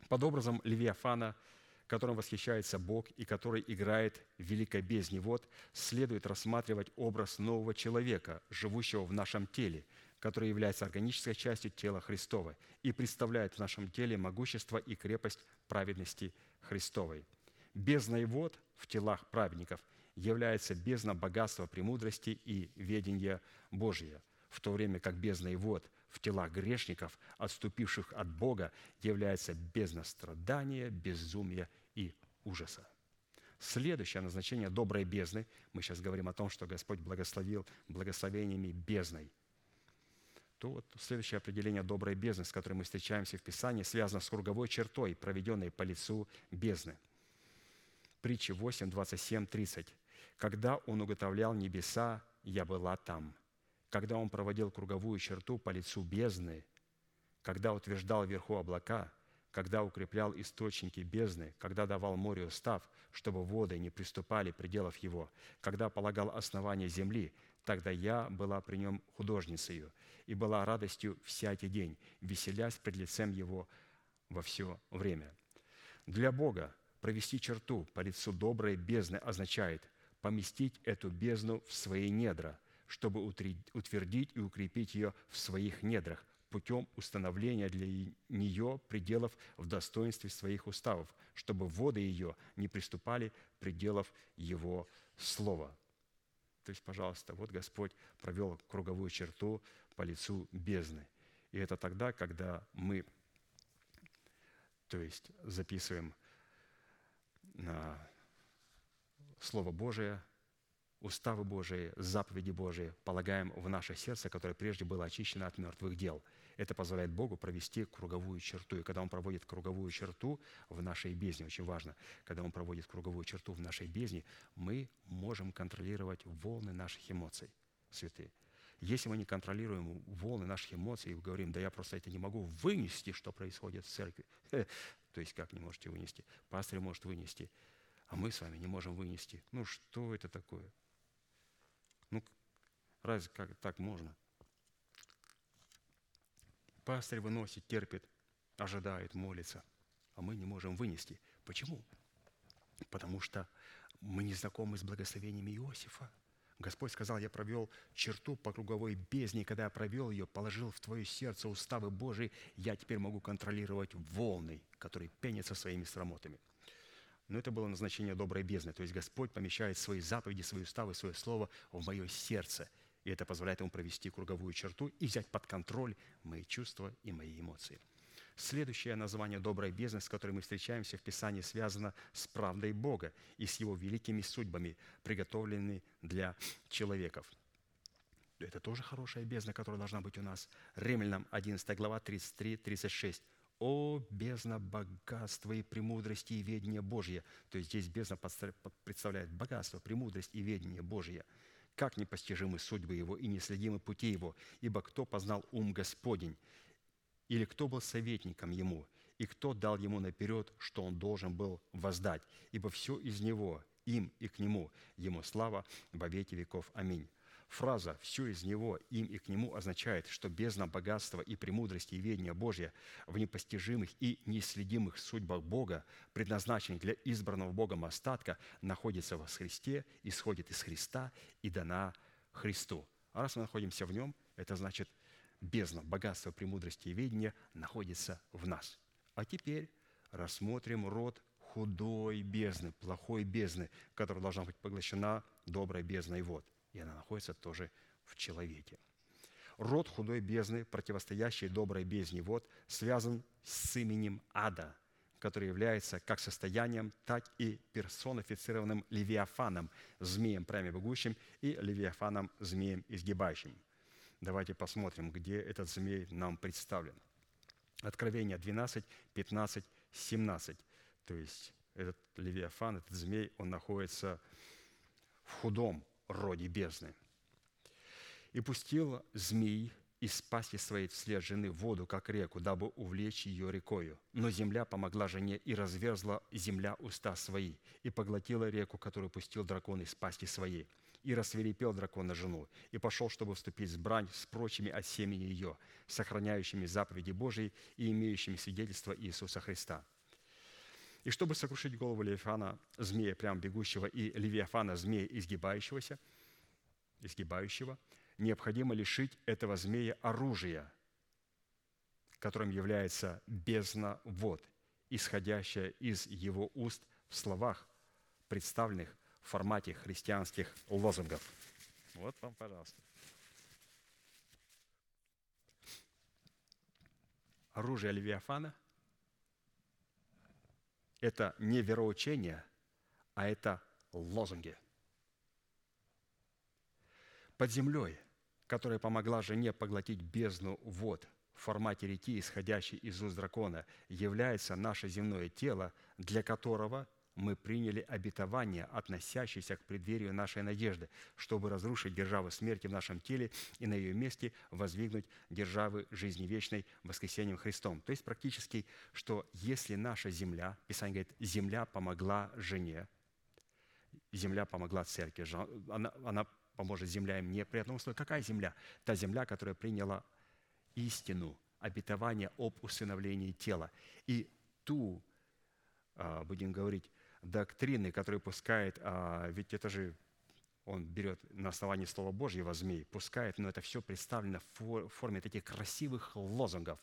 Под образом Левиафана – которым восхищается Бог и который играет в великой бездне вод, следует рассматривать образ нового человека, живущего в нашем теле, который является органической частью тела Христова и представляет в нашем теле могущество и крепость праведности Христовой. Бездной вод в телах праведников является бездна богатства, премудрости и ведения Божия, в то время как бездной вод в телах грешников, отступивших от Бога, является бездна страдания, безумия и ужаса. Следующее назначение доброй бездны, мы сейчас говорим о том, что Господь благословил благословениями бездной, то вот следующее определение доброй бездны, с которым мы встречаемся в Писании, связано с круговой чертой, проведенной по лицу бездны. Притчи 8, 27, 30. «Когда Он уготовлял небеса, я была там. Когда Он проводил круговую черту по лицу бездны, когда утверждал вверху облака – когда укреплял источники бездны, когда давал море устав, чтобы воды не приступали пределов его, когда полагал основание земли, тогда я была при нем художницею и была радостью всякий день, веселясь пред лицем его во все время. Для Бога провести черту по лицу доброй бездны означает поместить эту бездну в свои недра, чтобы утвердить и укрепить ее в своих недрах, путем установления для нее пределов в достоинстве своих уставов, чтобы воды ее не приступали пределов его слова. То есть, пожалуйста, вот Господь провел круговую черту по лицу бездны. И это тогда, когда мы, то есть, записываем на Слово Божие – уставы Божии, заповеди Божии полагаем в наше сердце, которое прежде было очищено от мертвых дел. Это позволяет Богу провести круговую черту. И когда Он проводит круговую черту в нашей бездне, очень важно, когда Он проводит круговую черту в нашей бездне, мы можем контролировать волны наших эмоций, святые. Если мы не контролируем волны наших эмоций и говорим, да я просто это не могу вынести, что происходит в церкви, то есть как не можете вынести? Пастор может вынести, а мы с вами не можем вынести. Ну что это такое? Разве как так можно? Пастырь выносит, терпит, ожидает, молится, а мы не можем вынести. Почему? Потому что мы не знакомы с благословениями Иосифа. Господь сказал, я провел черту по круговой бездне, когда я провел ее, положил в твое сердце уставы Божии, я теперь могу контролировать волны, которые пенятся своими срамотами – но это было назначение доброй бездны. То есть Господь помещает свои заповеди, свои уставы, свое слово в мое сердце. И это позволяет ему провести круговую черту и взять под контроль мои чувства и мои эмоции. Следующее название доброй бездны, с которой мы встречаемся в Писании, связано с правдой Бога и с Его великими судьбами, приготовленными для человеков. Это тоже хорошая бездна, которая должна быть у нас. Римлянам 11 глава 33-36. «О, бездна богатства и премудрости и ведения Божье!» То есть здесь бездна представляет богатство, премудрость и ведение Божье. «Как непостижимы судьбы Его и неследимы пути Его, ибо кто познал ум Господень, или кто был советником Ему, и кто дал Ему наперед, что Он должен был воздать, ибо все из Него, им и к Нему, Ему слава во веки веков. Аминь». Фраза «все из Него, им и к Нему» означает, что бездна богатства и премудрости и ведения Божья в непостижимых и неисследимых судьбах Бога, предназначенных для избранного Богом остатка, находится во Христе, исходит из Христа и дана Христу. А раз мы находимся в Нем, это значит бездна богатства, премудрости и ведения находится в нас. А теперь рассмотрим род худой бездны, плохой бездны, которая должна быть поглощена доброй бездной вод и она находится тоже в человеке. Род худой бездны, противостоящий доброй бездне вод, связан с именем ада, который является как состоянием, так и персонифицированным левиафаном, змеем прямо бегущим, и левиафаном, змеем изгибающим. Давайте посмотрим, где этот змей нам представлен. Откровение 12, 15, 17. То есть этот левиафан, этот змей, он находится в худом, роде бездны. «И пустил змей из пасти своей вслед жены воду, как реку, дабы увлечь ее рекою. Но земля помогла жене, и разверзла земля уста свои, и поглотила реку, которую пустил дракон из пасти своей. И рассверепел дракон на жену, и пошел, чтобы вступить в брань с прочими от семени ее, сохраняющими заповеди Божии и имеющими свидетельство Иисуса Христа. И чтобы сокрушить голову Левиафана, змея прям бегущего, и Левиафана, змея изгибающегося, изгибающего, необходимо лишить этого змея оружия, которым является бездна вод, исходящая из его уст в словах, представленных в формате христианских лозунгов. Вот вам, пожалуйста. Оружие Левиафана – это не вероучение, а это лозунги. Под землей, которая помогла жене поглотить бездну вод в формате реки, исходящей из уст дракона, является наше земное тело, для которого – мы приняли обетование, относящееся к преддверию нашей надежды, чтобы разрушить державу смерти в нашем теле и на ее месте воздвигнуть державы жизни вечной воскресением Христом. То есть практически, что если наша земля, Писание говорит, земля помогла жене, земля помогла церкви, она, она поможет земля им не при одном условии. Какая земля? Та земля, которая приняла истину, обетование об усыновлении тела. И ту, а, будем говорить, доктрины, которые пускает, а, ведь это же он берет на основании Слова Божьего змей, пускает, но это все представлено в форме таких красивых лозунгов,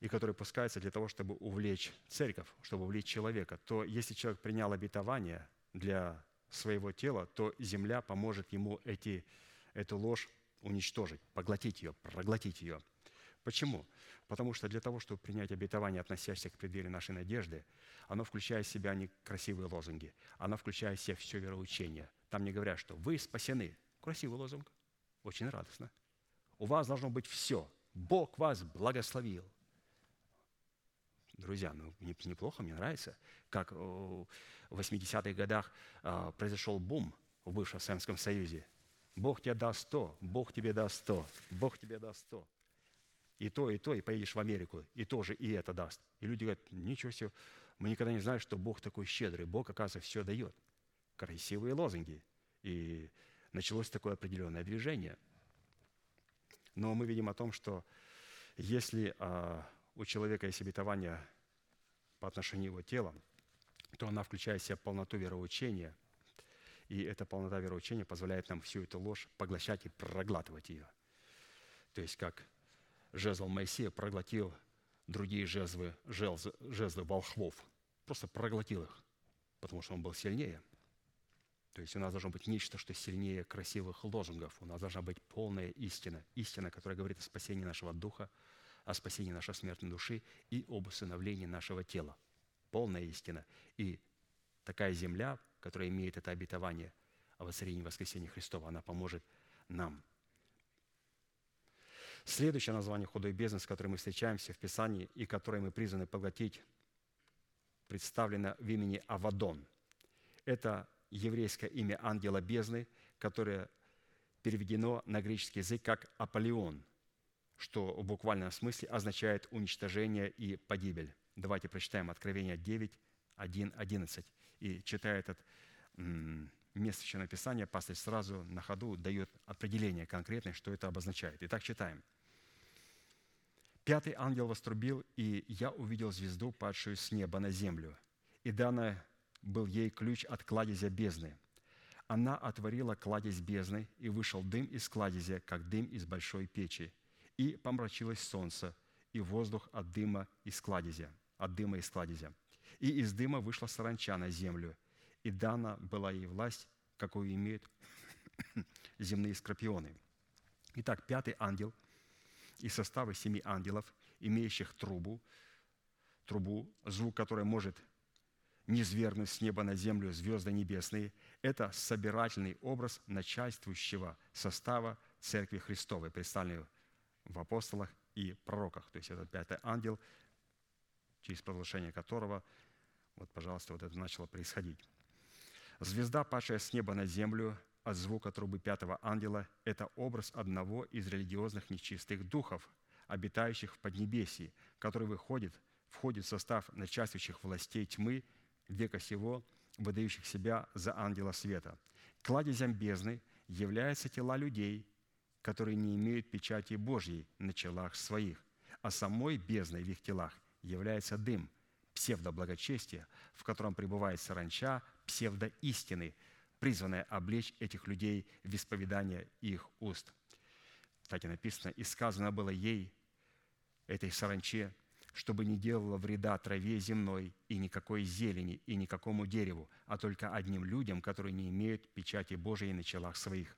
и которые пускаются для того, чтобы увлечь церковь, чтобы увлечь человека, то если человек принял обетование для своего тела, то земля поможет ему эти, эту ложь уничтожить, поглотить ее, проглотить ее – Почему? Потому что для того, чтобы принять обетование, относящееся к преддверию нашей надежды, оно включает в себя не красивые лозунги, оно включает в себя все вероучение. Там не говорят, что вы спасены. Красивый лозунг, очень радостно. У вас должно быть все. Бог вас благословил. Друзья, ну неплохо, мне нравится, как в 80-х годах а, произошел бум в бывшем Советском Союзе. Бог тебе даст то, Бог тебе даст то, Бог тебе даст то и то, и то, и поедешь в Америку, и тоже и это даст. И люди говорят, ничего себе, мы никогда не знали, что Бог такой щедрый. Бог, оказывается, все дает. Красивые лозунги. И началось такое определенное движение. Но мы видим о том, что если а, у человека есть обетование по отношению его тела, то она включает в себя полноту вероучения, и эта полнота вероучения позволяет нам всю эту ложь поглощать и проглатывать ее. То есть как жезл Моисея проглотил другие жезлы, жезлы, жезлы волхвов. Просто проглотил их, потому что он был сильнее. То есть у нас должно быть нечто, что сильнее красивых лозунгов. У нас должна быть полная истина. Истина, которая говорит о спасении нашего духа, о спасении нашей смертной души и об усыновлении нашего тела. Полная истина. И такая земля, которая имеет это обетование о воцарении воскресения Христова, она поможет нам – Следующее название худой бездны, с которым мы встречаемся в Писании и которое мы призваны поглотить, представлено в имени Авадон. Это еврейское имя ангела бездны, которое переведено на греческий язык как Аполеон, что в буквальном смысле означает уничтожение и погибель. Давайте прочитаем Откровение 9, 1, 11. И читая этот место написания пастырь сразу на ходу дает определение конкретное, что это обозначает. Итак, читаем. «Пятый ангел вострубил, и я увидел звезду, падшую с неба на землю, и дана был ей ключ от кладезя бездны. Она отворила кладезь бездны, и вышел дым из кладезя, как дым из большой печи, и помрачилось солнце, и воздух от дыма из кладезя, от дыма из кладезя. И из дыма вышла саранча на землю, и дана была ей власть, какую имеют земные скорпионы. Итак, пятый ангел из состава семи ангелов, имеющих трубу, трубу, звук которой может низвергнуть с неба на землю звезды небесные, это собирательный образ начальствующего состава Церкви Христовой, представленный в апостолах и пророках. То есть это пятый ангел, через провозглашение которого, вот, пожалуйста, вот это начало происходить. Звезда, падшая с неба на землю от звука трубы пятого ангела, это образ одного из религиозных нечистых духов, обитающих в Поднебесии, который выходит, входит в состав начальствующих властей тьмы века сего, выдающих себя за ангела света. Кладезем бездны являются тела людей, которые не имеют печати Божьей на челах своих, а самой бездной в их телах является дым, псевдоблагочестия, в котором пребывает саранча псевдоистины, призванная облечь этих людей в исповедание их уст. Кстати, написано, «И сказано было ей, этой саранче, чтобы не делала вреда траве земной и никакой зелени и никакому дереву, а только одним людям, которые не имеют печати Божией на челах своих.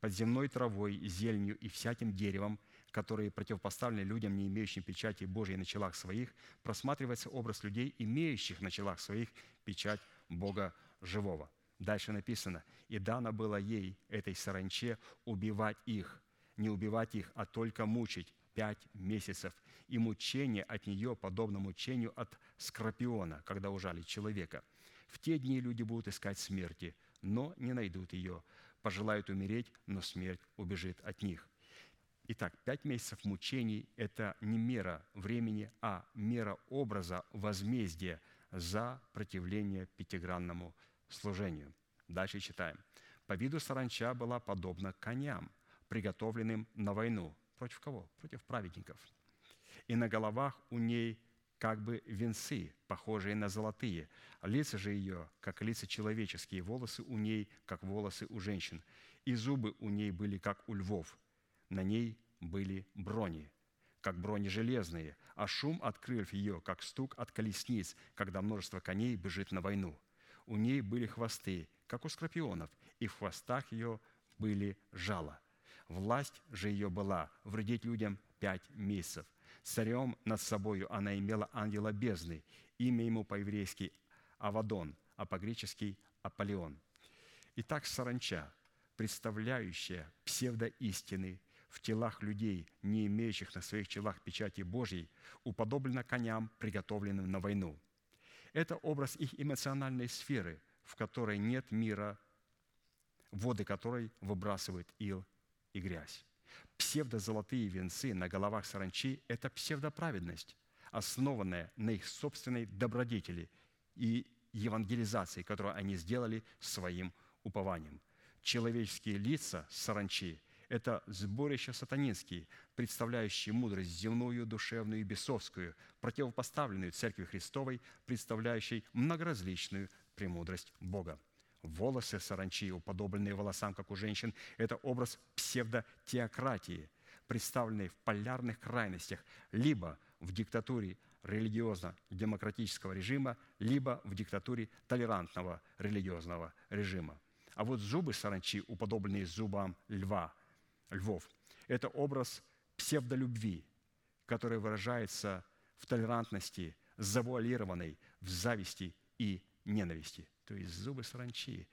Под земной травой, зеленью и всяким деревом, которые противопоставлены людям, не имеющим печати Божией на челах своих, просматривается образ людей, имеющих на челах своих печать Бога живого. Дальше написано, «И дано было ей, этой саранче, убивать их, не убивать их, а только мучить, пять месяцев, и мучение от нее подобно мучению от скорпиона, когда ужалит человека. В те дни люди будут искать смерти, но не найдут ее. Пожелают умереть, но смерть убежит от них. Итак, пять месяцев мучений – это не мера времени, а мера образа возмездия за противление пятигранному служению. Дальше читаем. «По виду саранча была подобна коням, приготовленным на войну, Против кого? Против праведников. И на головах у ней как бы венцы, похожие на золотые. Лица же ее, как лица человеческие, волосы у ней, как волосы у женщин. И зубы у ней были, как у львов. На ней были брони, как брони железные, а шум от ее, как стук от колесниц, когда множество коней бежит на войну. У ней были хвосты, как у скорпионов, и в хвостах ее были жала – Власть же ее была вредить людям пять месяцев. Царем над собою она имела ангела бездны, имя ему по-еврейски Авадон, а по-гречески Аполеон. Итак, саранча, представляющая псевдоистины в телах людей, не имеющих на своих челах печати Божьей, уподоблена коням, приготовленным на войну. Это образ их эмоциональной сферы, в которой нет мира, воды которой выбрасывает ил и грязь. Псевдозолотые венцы на головах саранчи – это псевдоправедность, основанная на их собственной добродетели и евангелизации, которую они сделали своим упованием. Человеческие лица саранчи – это сборища сатанинские, представляющие мудрость земную, душевную и бесовскую, противопоставленную Церкви Христовой, представляющей многоразличную премудрость Бога. Волосы саранчи, уподобленные волосам, как у женщин, это образ псевдотеократии, представленной в полярных крайностях, либо в диктатуре религиозно-демократического режима, либо в диктатуре толерантного религиозного режима. А вот зубы саранчи, уподобленные зубам льва, львов, это образ псевдолюбви, который выражается в толерантности, завуалированной в зависти и ненависти – то есть зубы саранчи.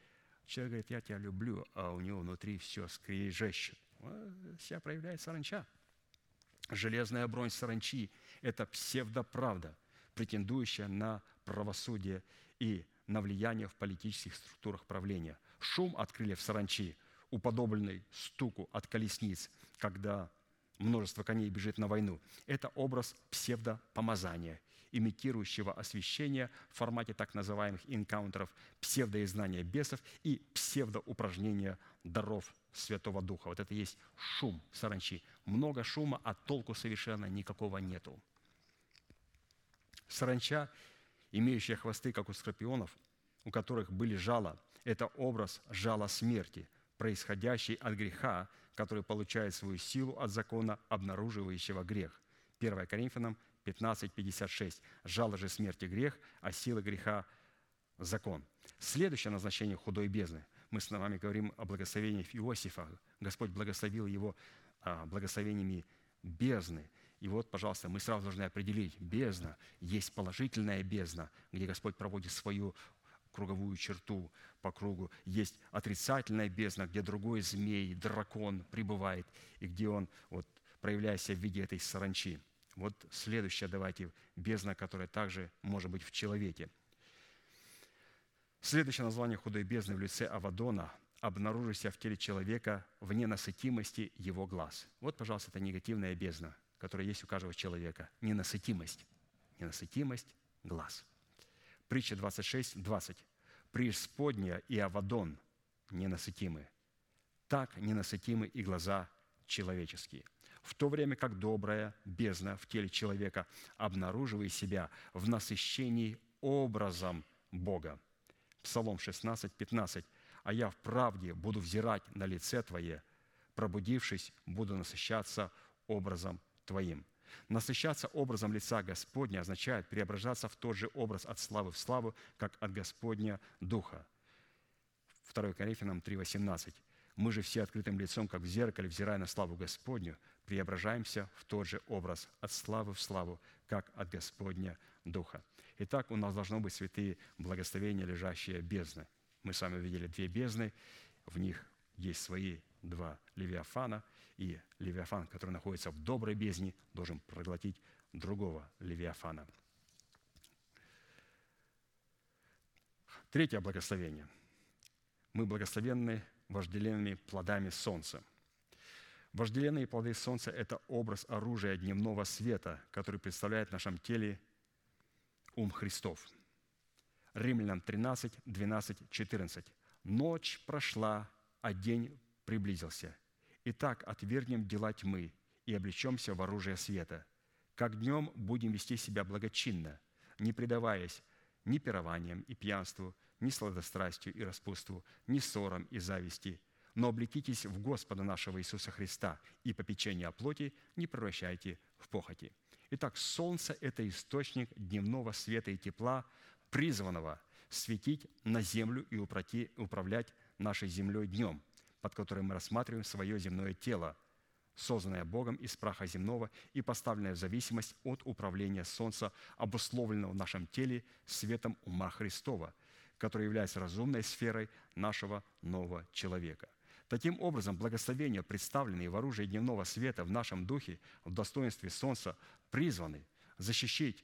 Человек говорит, я тебя люблю, а у него внутри все скрежещет. Себя проявляет саранча. Железная бронь саранчи – это псевдоправда, претендующая на правосудие и на влияние в политических структурах правления. Шум от крыльев саранчи, уподобленный стуку от колесниц, когда множество коней бежит на войну. Это образ псевдопомазания имитирующего освещение в формате так называемых инкаунтеров, псевдоизнания бесов и псевдоупражнения даров Святого Духа. Вот это есть шум саранчи. Много шума, а толку совершенно никакого нету. Саранча, имеющая хвосты, как у скорпионов, у которых были жала, это образ жала смерти, происходящий от греха, который получает свою силу от закона, обнаруживающего грех. 1 Коринфянам 15:56. Жало же смерти грех, а сила греха – закон. Следующее назначение худой бездны. Мы с вами говорим о благословениях Иосифа. Господь благословил его а, благословениями бездны. И вот, пожалуйста, мы сразу должны определить, бездна, есть положительная бездна, где Господь проводит свою круговую черту по кругу. Есть отрицательная бездна, где другой змей, дракон пребывает, и где он, вот, проявляясь в виде этой саранчи. Вот следующая, давайте, бездна, которая также может быть в человеке. Следующее название худой бездны в лице Авадона обнаружившийся в теле человека в ненасытимости его глаз. Вот, пожалуйста, это негативная бездна, которая есть у каждого человека. Ненасытимость. Ненасытимость глаз. Притча 26, 20. «Преисподняя и Авадон ненасытимы, так ненасытимы и глаза человеческие» в то время как добрая бездна в теле человека обнаруживает себя в насыщении образом Бога. Псалом 16, 15. «А я в правде буду взирать на лице Твое, пробудившись, буду насыщаться образом Твоим». Насыщаться образом лица Господня означает преображаться в тот же образ от славы в славу, как от Господня Духа. 2 Коринфянам 3,18. Мы же все открытым лицом, как в зеркале, взирая на славу Господню, преображаемся в тот же образ от славы в славу, как от Господня Духа. Итак, у нас должно быть святые благословения, лежащие бездны. Мы с вами увидели две бездны, в них есть свои два левиафана, и левиафан, который находится в доброй бездне, должен проглотить другого левиафана. Третье благословение. Мы благословенны вожделенными плодами солнца. Вожделенные плоды солнца – это образ оружия дневного света, который представляет в нашем теле ум Христов. Римлянам 13, 12, 14. «Ночь прошла, а день приблизился. Итак, отвергнем дела тьмы и облечемся в оружие света. Как днем будем вести себя благочинно, не предаваясь ни пированиям и пьянству, ни сладострастию и распутству, ни ссорам и зависти, но облекитесь в Господа нашего Иисуса Христа и попечение о плоти не превращайте в похоти». Итак, солнце – это источник дневного света и тепла, призванного светить на землю и управлять нашей землей днем, под которым мы рассматриваем свое земное тело, созданное Богом из праха земного и поставленное в зависимость от управления Солнца, обусловленного в нашем теле светом ума Христова – который является разумной сферой нашего нового человека. Таким образом, благословения, представленные в оружии дневного света в нашем духе, в достоинстве Солнца, призваны защищать,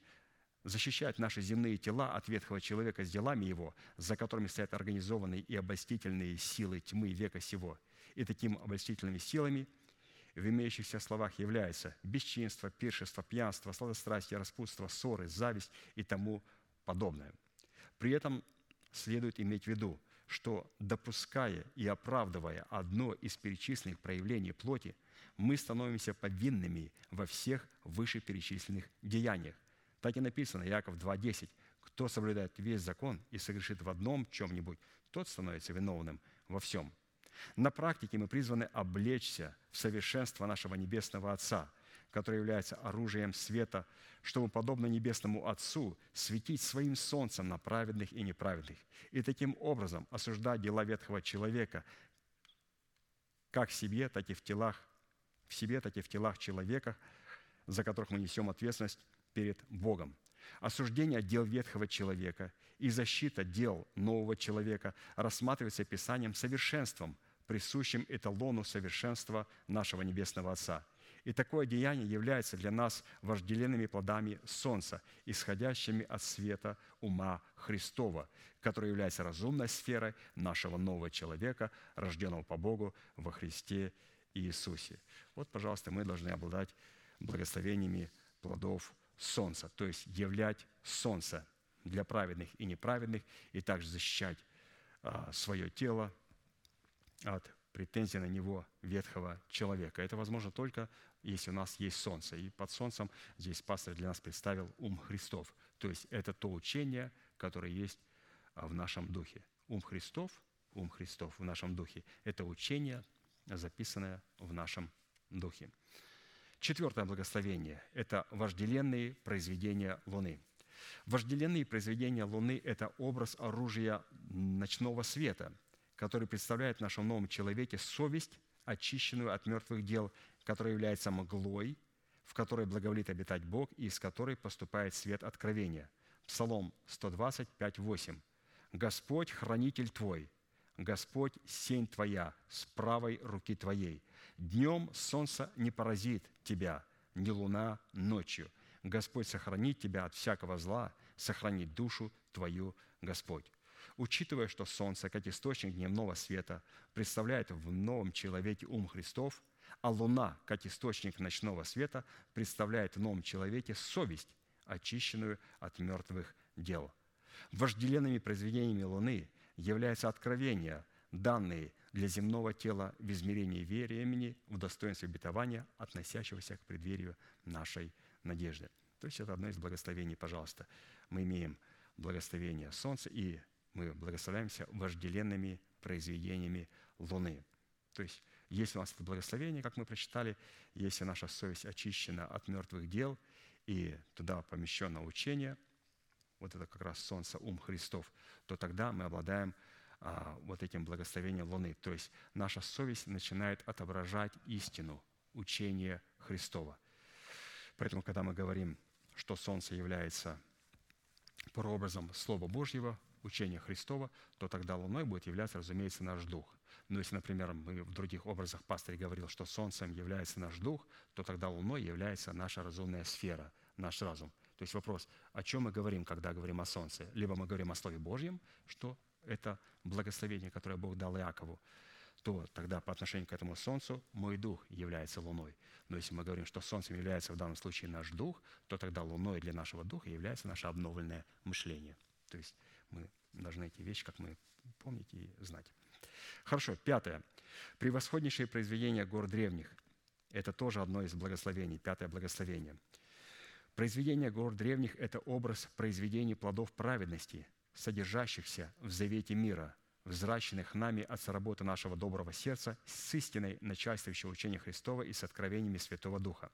защищать наши земные тела от ветхого человека с делами его, за которыми стоят организованные и обольстительные силы тьмы века сего. И такими обольстительными силами в имеющихся словах являются бесчинство, пиршество, пьянство, сладострастие, распутство, ссоры, зависть и тому подобное. При этом следует иметь в виду, что допуская и оправдывая одно из перечисленных проявлений плоти, мы становимся повинными во всех вышеперечисленных деяниях. Так и написано, Яков 2.10, «Кто соблюдает весь закон и согрешит в одном чем-нибудь, тот становится виновным во всем». На практике мы призваны облечься в совершенство нашего Небесного Отца – который является оружием света, чтобы, подобно Небесному Отцу, светить своим солнцем на праведных и неправедных, и таким образом осуждать дела ветхого человека, как в себе, так и в телах, в себе, так и в телах человека, за которых мы несем ответственность перед Богом. Осуждение дел ветхого человека и защита дел нового человека рассматривается Писанием совершенством, присущим эталону совершенства нашего Небесного Отца – и такое деяние является для нас вожделенными плодами солнца, исходящими от света ума Христова, который является разумной сферой нашего нового человека, рожденного по Богу во Христе Иисусе. Вот, пожалуйста, мы должны обладать благословениями плодов солнца, то есть являть солнце для праведных и неправедных, и также защищать а, свое тело от претензий на него ветхого человека. Это возможно только, если у нас есть солнце. И под солнцем здесь пастор для нас представил ум Христов. То есть это то учение, которое есть а, в нашем духе. Ум Христов, ум Христов в нашем духе – это учение, записанное в нашем духе. Четвертое благословение – это вожделенные произведения Луны. Вожделенные произведения Луны – это образ оружия ночного света, который представляет в нашем новом человеке совесть, очищенную от мертвых дел, которая является мглой, в которой благоволит обитать Бог и из которой поступает свет откровения. Псалом 125, 8. «Господь – хранитель твой, Господь – сень твоя с правой руки твоей – Днем солнце не поразит тебя, ни луна ночью. Господь сохранит тебя от всякого зла, сохранит душу твою Господь. Учитывая, что солнце, как источник дневного света, представляет в новом человеке ум Христов, а луна, как источник ночного света, представляет в новом человеке совесть, очищенную от мертвых дел. Вожделенными произведениями Луны является откровение, данные для земного тела в измерении времени в достоинстве обетования, относящегося к преддверию нашей надежды. То есть это одно из благословений, пожалуйста. Мы имеем благословение Солнца, и мы благословляемся вожделенными произведениями Луны. То есть если у нас это благословение, как мы прочитали, если наша совесть очищена от мертвых дел, и туда помещено учение, вот это как раз Солнце, ум Христов, то тогда мы обладаем вот этим благословением Луны. То есть наша совесть начинает отображать истину, учение Христова. Поэтому, когда мы говорим, что Солнце является прообразом Слова Божьего, учения Христова, то тогда Луной будет являться, разумеется, наш дух. Но если, например, мы в других образах пастор говорил, что Солнцем является наш дух, то тогда Луной является наша разумная сфера, наш разум. То есть вопрос, о чем мы говорим, когда говорим о Солнце? Либо мы говорим о Слове Божьем, что это благословение, которое Бог дал Иакову, то тогда по отношению к этому солнцу мой дух является луной. Но если мы говорим, что солнцем является в данном случае наш дух, то тогда луной для нашего духа является наше обновленное мышление. То есть мы должны эти вещи, как мы помните, и знать. Хорошо, пятое. Превосходнейшие произведения гор древних. Это тоже одно из благословений, пятое благословение. Произведения гор древних – это образ произведений плодов праведности – содержащихся в завете мира, взращенных нами от соработы нашего доброго сердца с истиной начальствующего учения Христова и с откровениями Святого Духа.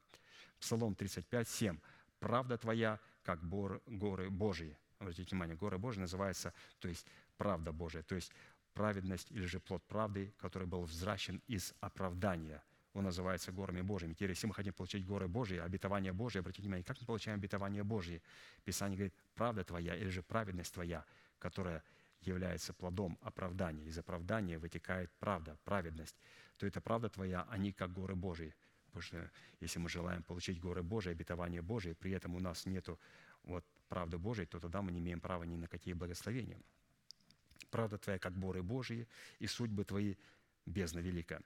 Псалом 35, 7. «Правда твоя, как горы Божьи». Обратите внимание, горы Божьи называются, то есть правда Божия, то есть праведность или же плод правды, который был взращен из оправдания – он называется горами Божьими. Теперь, если мы хотим получить горы Божьи, обетование Божье, обратите внимание, как мы получаем обетование Божье? Писание говорит, правда твоя или же праведность твоя, которая является плодом оправдания. Из оправдания вытекает правда, праведность. То это правда твоя, они как горы Божьи. Потому что если мы желаем получить горы Божьи, обетование Божие, при этом у нас нет вот, правды Божьей, то тогда мы не имеем права ни на какие благословения. Правда твоя, как горы Божьи, и судьбы твои бездна велика.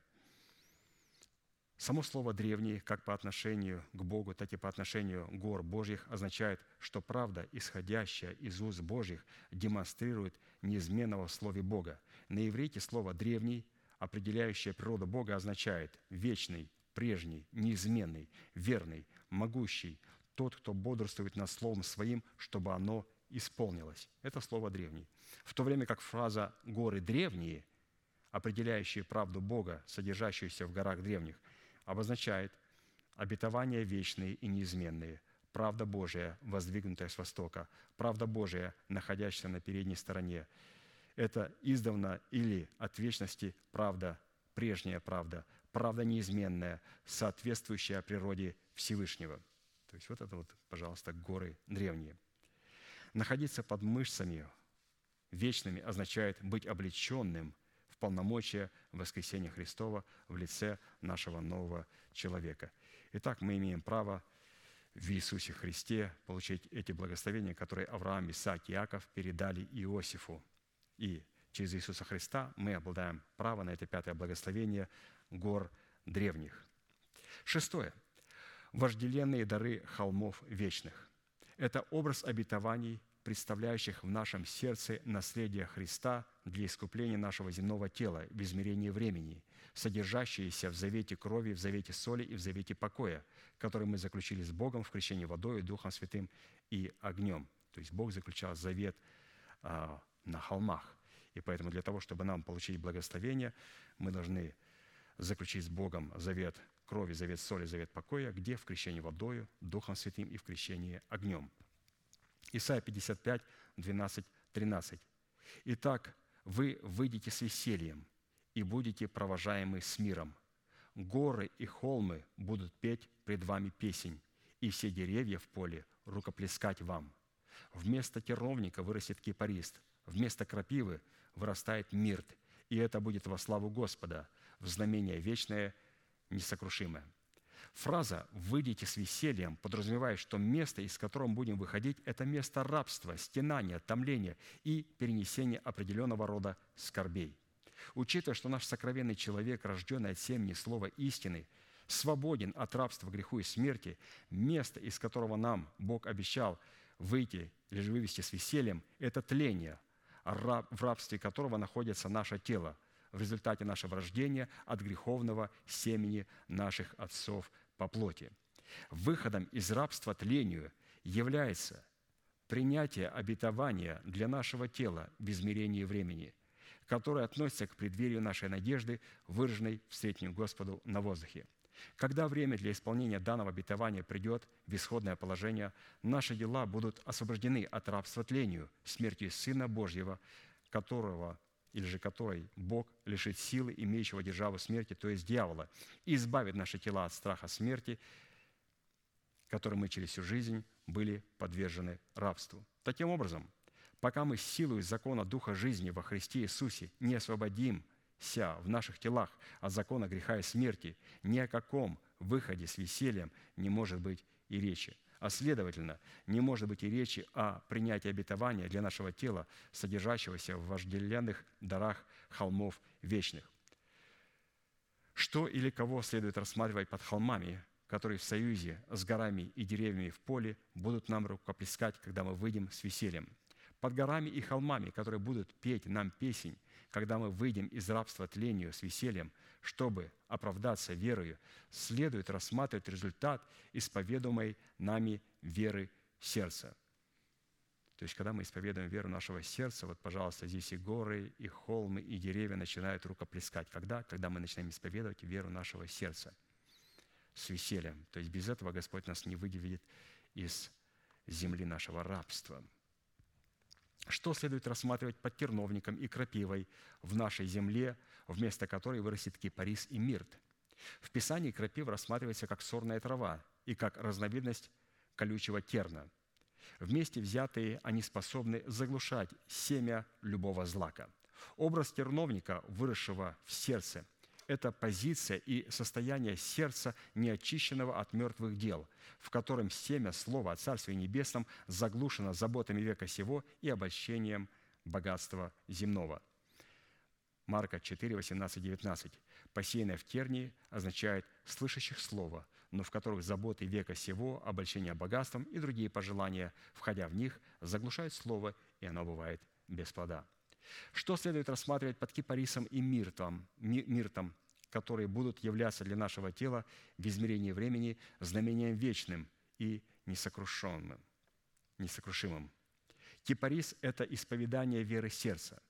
Само слово «древний» как по отношению к Богу, так и по отношению гор Божьих означает, что правда, исходящая из уст Божьих, демонстрирует неизменного в Слове Бога. На иврите слово «древний», определяющее природу Бога, означает «вечный», «прежний», «неизменный», «верный», «могущий», тот, кто бодрствует над Словом Своим, чтобы оно исполнилось. Это слово «древний». В то время как фраза «горы древние», определяющие правду Бога, содержащуюся в горах древних – обозначает обетования вечные и неизменные, правда Божия, воздвигнутая с востока, правда Божия, находящаяся на передней стороне. Это издавна или от вечности правда, прежняя правда, правда неизменная, соответствующая природе Всевышнего. То есть вот это вот, пожалуйста, горы древние. Находиться под мышцами вечными означает быть облеченным полномочия воскресения Христова в лице нашего нового человека. Итак, мы имеем право в Иисусе Христе получить эти благословения, которые Авраам, Исаак и Иаков передали Иосифу. И через Иисуса Христа мы обладаем правом на это пятое благословение гор древних. Шестое. вожделенные дары холмов вечных. Это образ обетований, представляющих в нашем сердце наследие Христа для искупления нашего земного тела в измерении времени, содержащиеся в завете крови, в завете соли и в завете покоя, который мы заключили с Богом в крещении водой, Духом Святым и огнем. То есть Бог заключал завет а, на холмах. И поэтому для того, чтобы нам получить благословение, мы должны заключить с Богом завет крови, завет соли, завет покоя, где в крещении водою, Духом Святым и в крещении огнем. Исайя 55, 12, 13. «Итак, вы выйдете с весельем и будете провожаемы с миром. Горы и холмы будут петь пред вами песень, и все деревья в поле рукоплескать вам. Вместо терновника вырастет кипарист, вместо крапивы вырастает мирт, и это будет во славу Господа, в знамение вечное, несокрушимое». Фраза «выйдите с весельем» подразумевает, что место, из которого мы будем выходить, это место рабства, стенания, томления и перенесения определенного рода скорбей. Учитывая, что наш сокровенный человек, рожденный от семени слова истины, свободен от рабства, греху и смерти, место, из которого нам Бог обещал выйти же вывести с весельем, это тление, в рабстве которого находится наше тело в результате нашего рождения от греховного семени наших отцов по плоти. Выходом из рабства тлению является принятие обетования для нашего тела в измерении времени, которое относится к преддверию нашей надежды, выраженной в среднем Господу на воздухе. Когда время для исполнения данного обетования придет в исходное положение, наши дела будут освобождены от рабства тлению, смертью Сына Божьего, которого или же которой Бог лишит силы имеющего державу смерти, то есть дьявола, и избавит наши тела от страха смерти, которым мы через всю жизнь были подвержены рабству. Таким образом, пока мы силой закона Духа жизни во Христе Иисусе не освободимся в наших телах от закона греха и смерти, ни о каком выходе с весельем не может быть и речи а следовательно, не может быть и речи о принятии обетования для нашего тела, содержащегося в вожделенных дарах холмов вечных. Что или кого следует рассматривать под холмами, которые в союзе с горами и деревьями в поле будут нам рукоплескать, когда мы выйдем с весельем – под горами и холмами, которые будут петь нам песнь, когда мы выйдем из рабства тлению с весельем, чтобы оправдаться верою, следует рассматривать результат исповедуемой нами веры сердца. То есть, когда мы исповедуем веру нашего сердца, вот, пожалуйста, здесь и горы, и холмы, и деревья начинают рукоплескать. Когда? Когда мы начинаем исповедовать веру нашего сердца с весельем. То есть, без этого Господь нас не выведет из земли нашего рабства – что следует рассматривать под терновником и крапивой в нашей земле, вместо которой вырастет кипарис и мирт? В Писании крапива рассматривается как сорная трава и как разновидность колючего терна. Вместе взятые они способны заглушать семя любого злака. Образ терновника, выросшего в сердце, это позиция и состояние сердца, неочищенного от мертвых дел, в котором семя слова о Царстве Небесном заглушено заботами века сего и обольщением богатства земного. Марка 4, 18, 19. «Посеянное в тернии означает слышащих слова, но в которых заботы века сего, обольщение богатством и другие пожелания, входя в них, заглушают слово, и оно бывает без плода». Что следует рассматривать под кипарисом и миртом, миртом, которые будут являться для нашего тела в измерении времени знамением вечным и несокрушенным, несокрушимым. Кипарис – это исповедание веры сердца,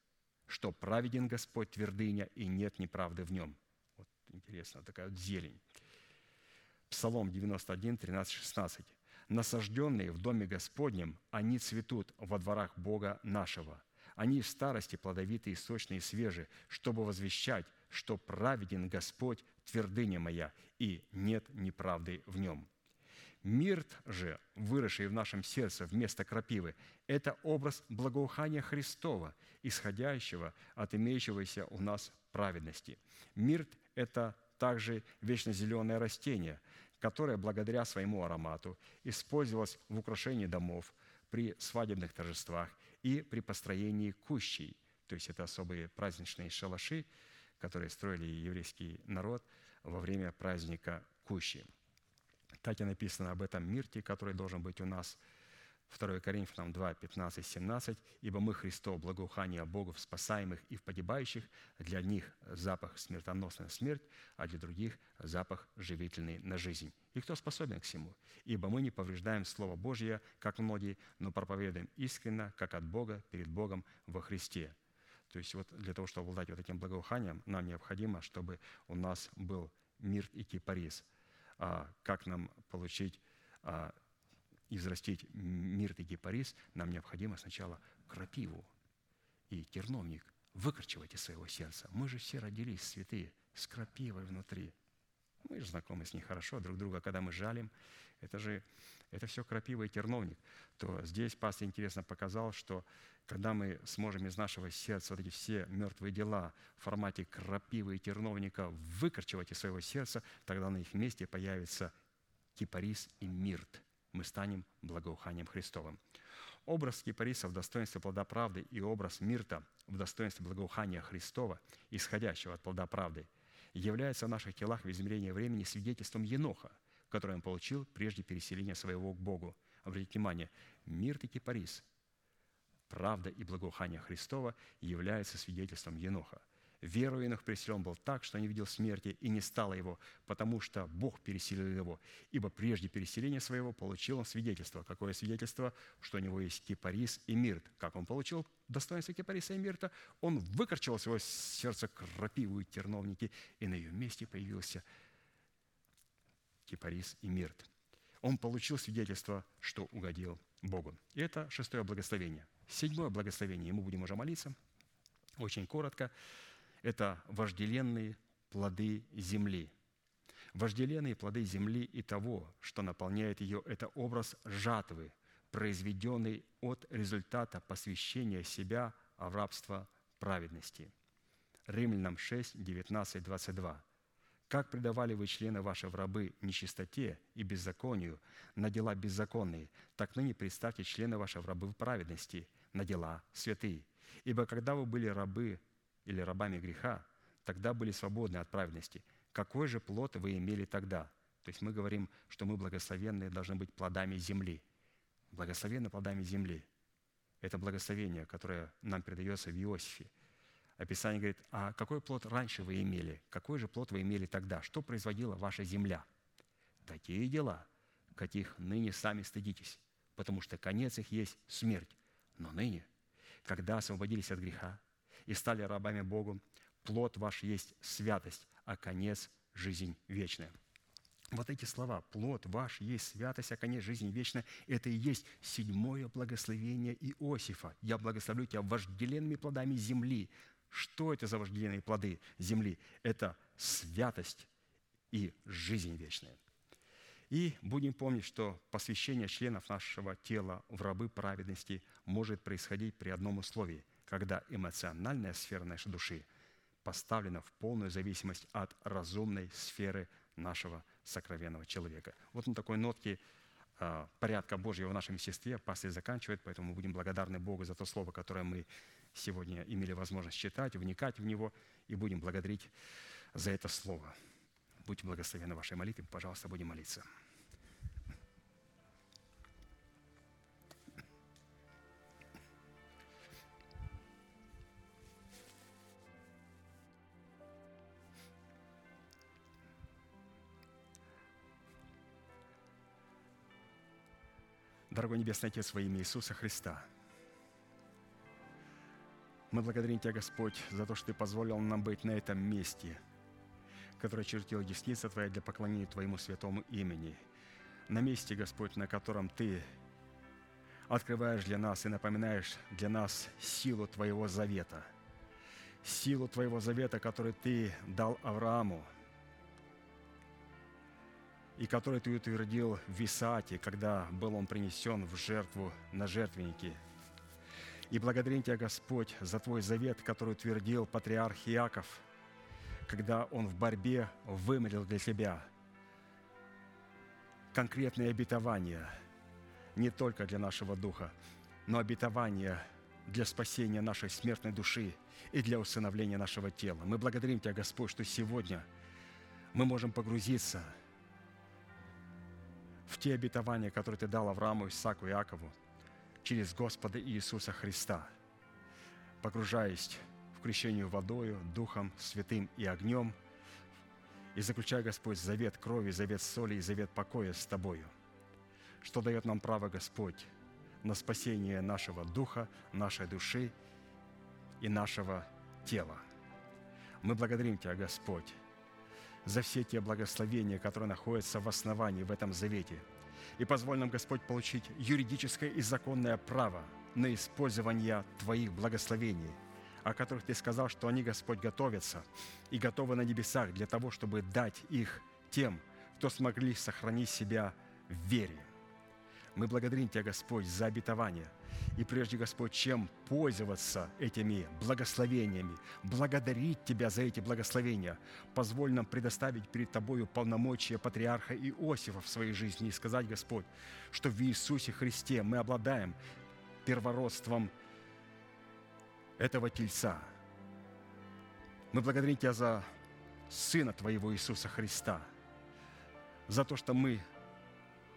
что праведен Господь твердыня, и нет неправды в нем. Вот интересно, такая вот зелень. Псалом 91, 13, 16. «Насажденные в доме Господнем, они цветут во дворах Бога нашего» Они в старости плодовитые, сочные свежие, чтобы возвещать, что праведен Господь, твердыня моя, и нет неправды в нем». Мирт же, выросший в нашем сердце вместо крапивы, это образ благоухания Христова, исходящего от имеющегося у нас праведности. Мирт – это также вечно зеленое растение, которое благодаря своему аромату использовалось в украшении домов, при свадебных торжествах и при построении кущей. То есть это особые праздничные шалаши, которые строили еврейский народ во время праздника Кущи. Так и написано об этом мирте, который должен быть у нас – 2 Коринфянам 2, 15, 17. «Ибо мы Христов, благоухание Богу в спасаемых и в погибающих, для них запах смертоносная смерть, а для других запах живительный на жизнь. И кто способен к всему? Ибо мы не повреждаем Слово Божье, как многие, но проповедуем искренно, как от Бога, перед Богом во Христе». То есть вот для того, чтобы обладать вот этим благоуханием, нам необходимо, чтобы у нас был мир и кипарис. А как нам получить а, и взрастить мирт и гепарис, нам необходимо сначала крапиву и терновник выкорчевать из своего сердца. Мы же все родились святые, с крапивой внутри. Мы же знакомы с ней хорошо друг друга, когда мы жалим. Это же это все крапива и терновник. То здесь пастор интересно показал, что когда мы сможем из нашего сердца вот эти все мертвые дела в формате крапивы и терновника выкорчевать из своего сердца, тогда на их месте появится кипарис и мирт – мы станем благоуханием Христовым. Образ кипариса в достоинстве плода правды и образ мирта в достоинстве благоухания Христова, исходящего от плода правды, является в наших телах в измерении времени свидетельством Еноха, которое он получил прежде переселения своего к Богу. Обратите внимание, мирт и кипарис, правда и благоухание Христова являются свидетельством Еноха – Енох переселен был так, что не видел смерти, и не стало его, потому что Бог переселил его. Ибо прежде переселения своего получил он свидетельство. Какое свидетельство? Что у него есть кипарис и мирт. Как он получил достоинство кипариса и мирта? Он выкорчевал своего сердца крапиву и терновники, и на ее месте появился кипарис и мирт. Он получил свидетельство, что угодил Богу. И это шестое благословение. Седьмое благословение, ему будем уже молиться, очень коротко это вожделенные плоды земли. Вожделенные плоды земли и того, что наполняет ее, это образ жатвы, произведенный от результата посвящения себя в рабство праведности. Римлянам 6, 19, 22. «Как предавали вы члены ваши в рабы нечистоте и беззаконию на дела беззаконные, так ныне представьте члены ваши в рабы в праведности на дела святые. Ибо когда вы были рабы или рабами греха, тогда были свободны от праведности. Какой же плод вы имели тогда? То есть мы говорим, что мы благословенные должны быть плодами земли. Благословенны плодами земли. Это благословение, которое нам передается в Иосифе. Описание говорит, а какой плод раньше вы имели? Какой же плод вы имели тогда? Что производила ваша земля? Такие дела, каких ныне сами стыдитесь, потому что конец их есть смерть. Но ныне, когда освободились от греха, и стали рабами Богу. Плод ваш есть святость, а конец – жизнь вечная». Вот эти слова «плод ваш есть святость, а конец жизни вечная» – это и есть седьмое благословение Иосифа. «Я благословлю тебя вожделенными плодами земли». Что это за вожделенные плоды земли? Это святость и жизнь вечная. И будем помнить, что посвящение членов нашего тела в рабы праведности может происходить при одном условии – когда эмоциональная сфера нашей души поставлена в полную зависимость от разумной сферы нашего сокровенного человека. Вот на такой нотке а, порядка Божьего в нашем естестве пастырь заканчивает, поэтому мы будем благодарны Богу за то слово, которое мы сегодня имели возможность читать, вникать в него, и будем благодарить за это слово. Будьте благословены вашей молитве, пожалуйста, будем молиться. Дорогой Небесный Отец, во имя Иисуса Христа, мы благодарим Тебя, Господь, за то, что Ты позволил нам быть на этом месте, которое чертила десница Твоя для поклонения Твоему святому имени. На месте, Господь, на котором Ты открываешь для нас и напоминаешь для нас силу Твоего завета. Силу Твоего завета, который Ты дал Аврааму – и который ты утвердил в Висаате, когда был он принесен в жертву на жертвеннике. И благодарим Тебя, Господь, за Твой завет, который утвердил патриарх Иаков, когда он в борьбе вымолил для Тебя конкретные обетования не только для нашего духа, но обетования для спасения нашей смертной души и для усыновления нашего тела. Мы благодарим Тебя, Господь, что сегодня мы можем погрузиться – в те обетования, которые Ты дал Аврааму, Исааку и Иакову через Господа Иисуса Христа, погружаясь в крещение водою, Духом Святым и огнем, и заключая, Господь, завет крови, завет соли и завет покоя с Тобою, что дает нам право, Господь, на спасение нашего духа, нашей души и нашего тела. Мы благодарим Тебя, Господь, за все те благословения, которые находятся в основании в этом завете. И позволь нам, Господь, получить юридическое и законное право на использование Твоих благословений, о которых Ты сказал, что они, Господь, готовятся и готовы на небесах для того, чтобы дать их тем, кто смогли сохранить себя в вере – мы благодарим Тебя, Господь, за обетование. И прежде, Господь, чем пользоваться этими благословениями, благодарить Тебя за эти благословения, позволь нам предоставить перед Тобою полномочия патриарха Иосифа в своей жизни и сказать, Господь, что в Иисусе Христе мы обладаем первородством этого тельца. Мы благодарим Тебя за Сына Твоего Иисуса Христа, за то, что мы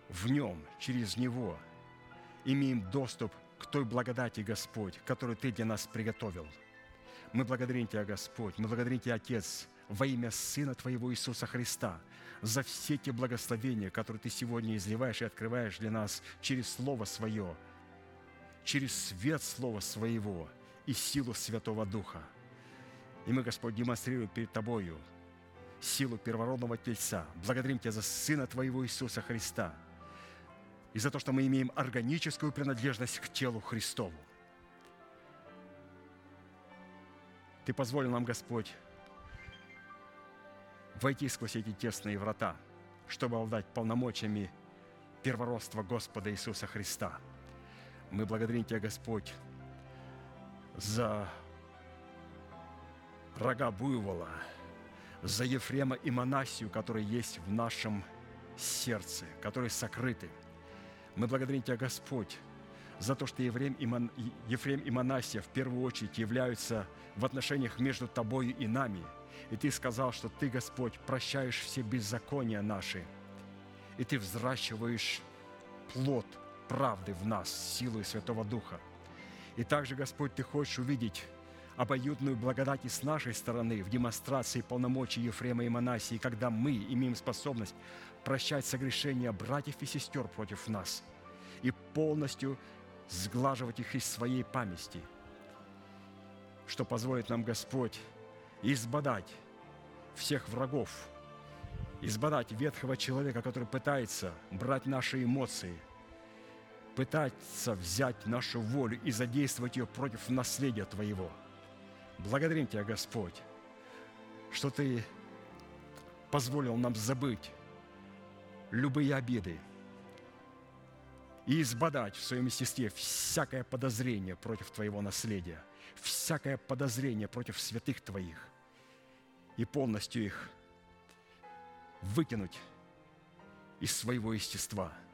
в Нем, через Него, имеем доступ к той благодати, Господь, которую Ты для нас приготовил. Мы благодарим Тебя, Господь, мы благодарим Тебя, Отец, во имя Сына Твоего Иисуса Христа, за все те благословения, которые Ты сегодня изливаешь и открываешь для нас через Слово Свое, через свет Слова Своего и силу Святого Духа. И мы, Господь, демонстрируем перед Тобою силу первородного тельца. Благодарим Тебя за Сына Твоего Иисуса Христа – и за то, что мы имеем органическую принадлежность к телу Христову. Ты позволил нам, Господь, войти сквозь эти тесные врата, чтобы обладать полномочиями первородства Господа Иисуса Христа. Мы благодарим Тебя, Господь, за рога буйвола, за Ефрема и Монасию, которые есть в нашем сердце, которые сокрыты – мы благодарим Тебя, Господь, за то, что Ефрем и, Мон... Ефрем и Манасия в первую очередь являются в отношениях между Тобою и нами. И Ты сказал, что Ты, Господь, прощаешь все беззакония наши, и Ты взращиваешь плод правды в нас силой Святого Духа. И также, Господь, Ты хочешь увидеть обоюдную благодать и с нашей стороны в демонстрации полномочий Ефрема и Манасии, когда мы имеем способность прощать согрешения братьев и сестер против нас и полностью сглаживать их из своей памяти, что позволит нам Господь избодать всех врагов, избодать ветхого человека, который пытается брать наши эмоции, пытается взять нашу волю и задействовать ее против наследия Твоего – Благодарим Тебя, Господь, что Ты позволил нам забыть любые обиды и избодать в своем естестве всякое подозрение против Твоего наследия, всякое подозрение против святых Твоих и полностью их выкинуть из своего естества –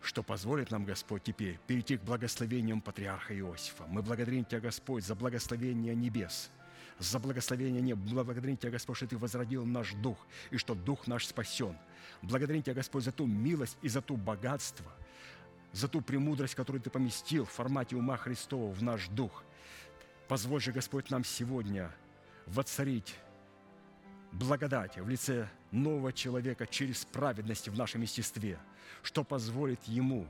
что позволит нам, Господь, теперь перейти к благословениям патриарха Иосифа. Мы благодарим Тебя, Господь, за благословение небес, за благословение неб. Благодарим Тебя, Господь, что Ты возродил наш дух, и что дух наш спасен. Благодарим Тебя, Господь, за ту милость и за ту богатство, за ту премудрость, которую Ты поместил в формате ума Христова в наш дух. Позволь же, Господь, нам сегодня воцарить благодать в лице нового человека через праведность в нашем естестве, что позволит ему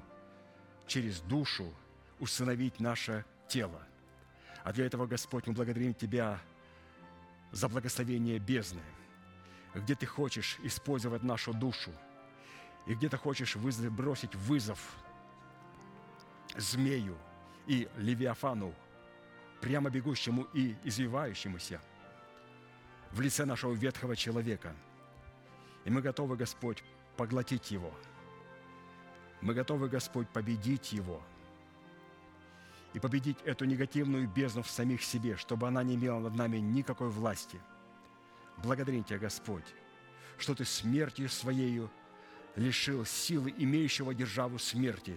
через душу усыновить наше тело. А для этого, Господь, мы благодарим Тебя за благословение бездны, где Ты хочешь использовать нашу душу, и где Ты хочешь бросить вызов змею и левиафану, прямо бегущему и извивающемуся – в лице нашего ветхого человека. И мы готовы, Господь, поглотить его. Мы готовы, Господь, победить его и победить эту негативную бездну в самих себе, чтобы она не имела над нами никакой власти. Благодарим Тебя, Господь, что Ты смертью Своею лишил силы имеющего державу смерти.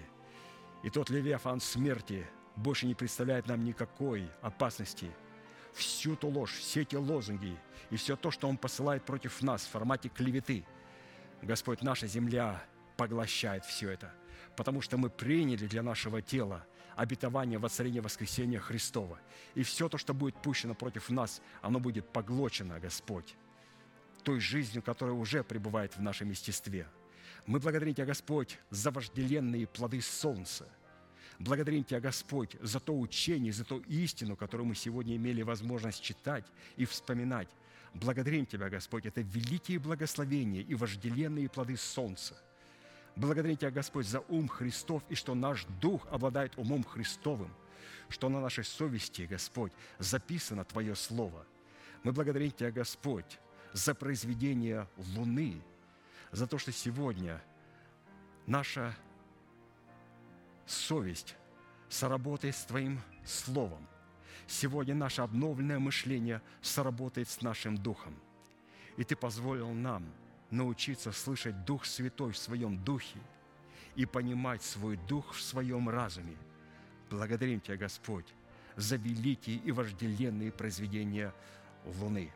И тот Левиафан смерти больше не представляет нам никакой опасности – всю ту ложь, все эти лозунги и все то, что Он посылает против нас в формате клеветы. Господь, наша земля поглощает все это, потому что мы приняли для нашего тела обетование воцарения воскресения Христова. И все то, что будет пущено против нас, оно будет поглочено, Господь, той жизнью, которая уже пребывает в нашем естестве. Мы благодарим Тебя, Господь, за вожделенные плоды солнца. Благодарим Тебя, Господь, за то учение, за ту истину, которую мы сегодня имели возможность читать и вспоминать. Благодарим Тебя, Господь, это великие благословения и вожделенные плоды солнца – Благодарим Тебя, Господь, за ум Христов и что наш дух обладает умом Христовым, что на нашей совести, Господь, записано Твое Слово. Мы благодарим Тебя, Господь, за произведение Луны, за то, что сегодня наша совесть соработает с Твоим Словом. Сегодня наше обновленное мышление соработает с нашим Духом. И Ты позволил нам – научиться слышать Дух Святой в своем духе и понимать свой дух в своем разуме. Благодарим Тебя, Господь, за великие и вожделенные произведения Луны.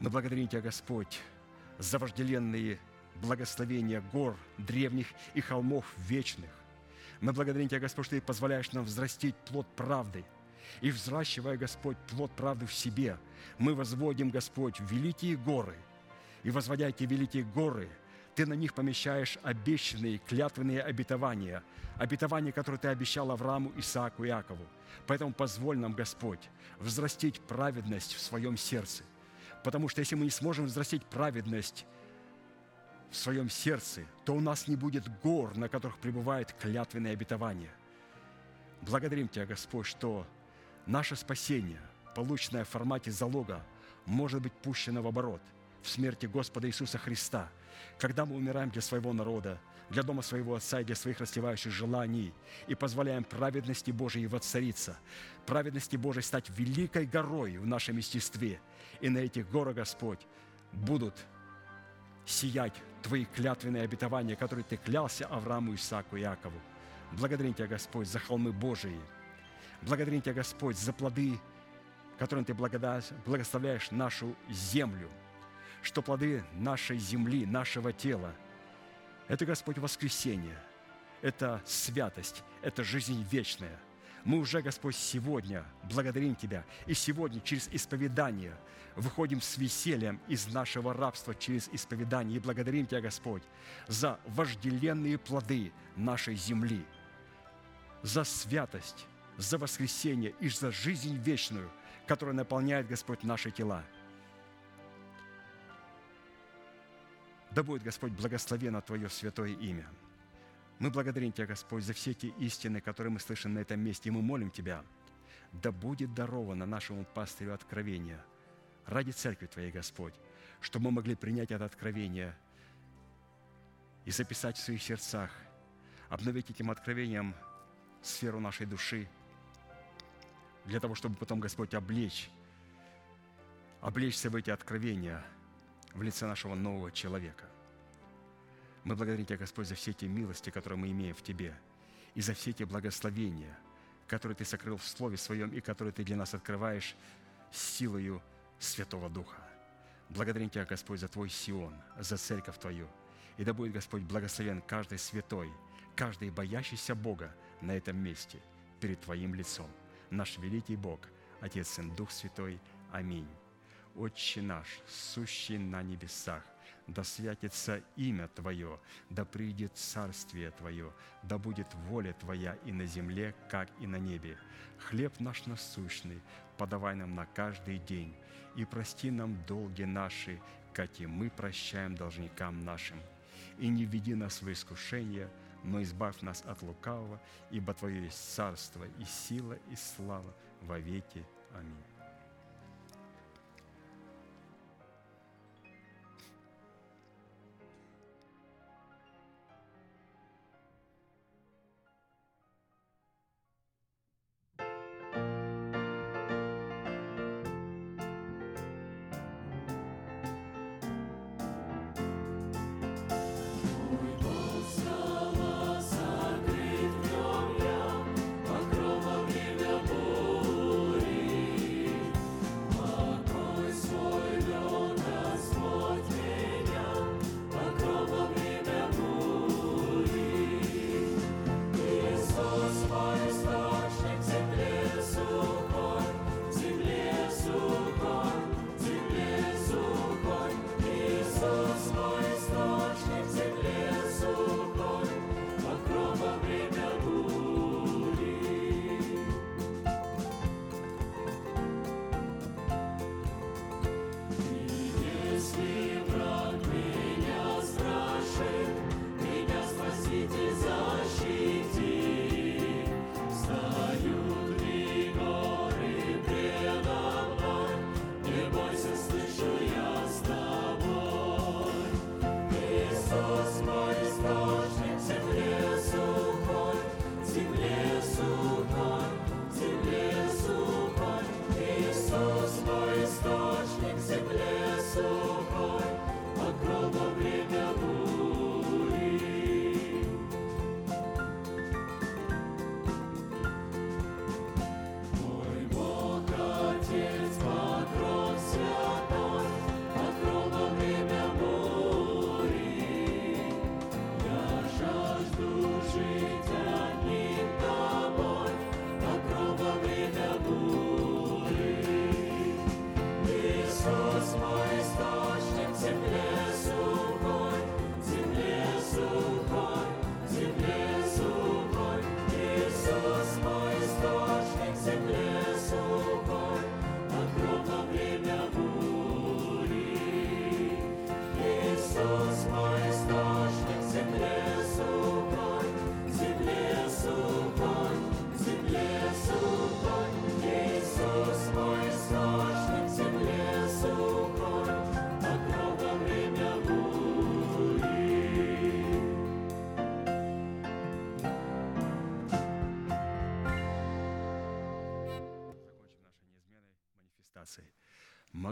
Мы благодарим Тебя, Господь, за вожделенные благословения гор древних и холмов вечных. Мы благодарим Тебя, Господь, что Ты позволяешь нам взрастить плод правды – и взращивая, Господь, плод правды в себе, мы возводим, Господь, великие горы. И возводя эти великие горы, Ты на них помещаешь обещанные, клятвенные обетования, обетования, которые Ты обещал Аврааму, Исааку и Иакову. Поэтому позволь нам, Господь, взрастить праведность в своем сердце. Потому что если мы не сможем взрастить праведность в своем сердце, то у нас не будет гор, на которых пребывает клятвенное обетование. Благодарим Тебя, Господь, что Наше спасение, полученное в формате залога, может быть пущено в оборот в смерти Господа Иисуса Христа, когда мы умираем для своего народа, для дома своего Отца и для своих растевающих желаний и позволяем праведности Божией воцариться, праведности Божией стать великой горой в нашем естестве. И на этих горах, Господь, будут сиять Твои клятвенные обетования, которые Ты клялся Аврааму, Исааку и Иакову. Благодарим Тебя, Господь, за холмы Божии – Благодарим Тебя, Господь, за плоды, которым Ты благословляешь нашу землю, что плоды нашей земли, нашего тела – это, Господь, воскресение, это святость, это жизнь вечная. Мы уже, Господь, сегодня благодарим Тебя, и сегодня через исповедание выходим с весельем из нашего рабства через исповедание и благодарим Тебя, Господь, за вожделенные плоды нашей земли, за святость, за воскресение и за жизнь вечную, которая наполняет, Господь, наши тела. Да будет, Господь, благословено Твое святое имя. Мы благодарим Тебя, Господь, за все те истины, которые мы слышим на этом месте, и мы молим Тебя, да будет даровано нашему пастырю откровение ради Церкви Твоей, Господь, чтобы мы могли принять это откровение и записать в своих сердцах, обновить этим откровением сферу нашей души – для того, чтобы потом Господь облечь, облечься в эти откровения в лице нашего нового человека. Мы благодарим Тебя, Господь, за все те милости, которые мы имеем в Тебе, и за все те благословения, которые Ты сокрыл в Слове Своем и которые Ты для нас открываешь силою Святого Духа. Благодарим Тебя, Господь, за Твой Сион, за Церковь Твою. И да будет, Господь, благословен каждый святой, каждый боящийся Бога на этом месте перед Твоим лицом наш великий Бог, Отец, Сын, Дух Святой. Аминь. Отче наш, сущий на небесах, да святится имя Твое, да придет царствие Твое, да будет воля Твоя и на земле, как и на небе. Хлеб наш насущный подавай нам на каждый день, и прости нам долги наши, как и мы прощаем должникам нашим. И не введи нас в искушение, но избавь нас от лукавого, ибо Твое есть царство и сила и слава во веки. Аминь.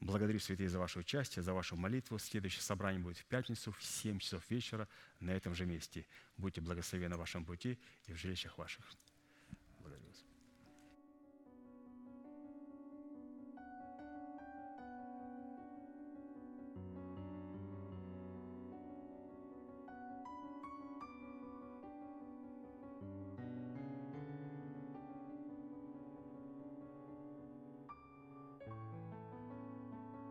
Благодарю, святые, за ваше участие, за вашу молитву. Следующее собрание будет в пятницу в 7 часов вечера на этом же месте. Будьте благословены на вашем пути и в жилищах ваших.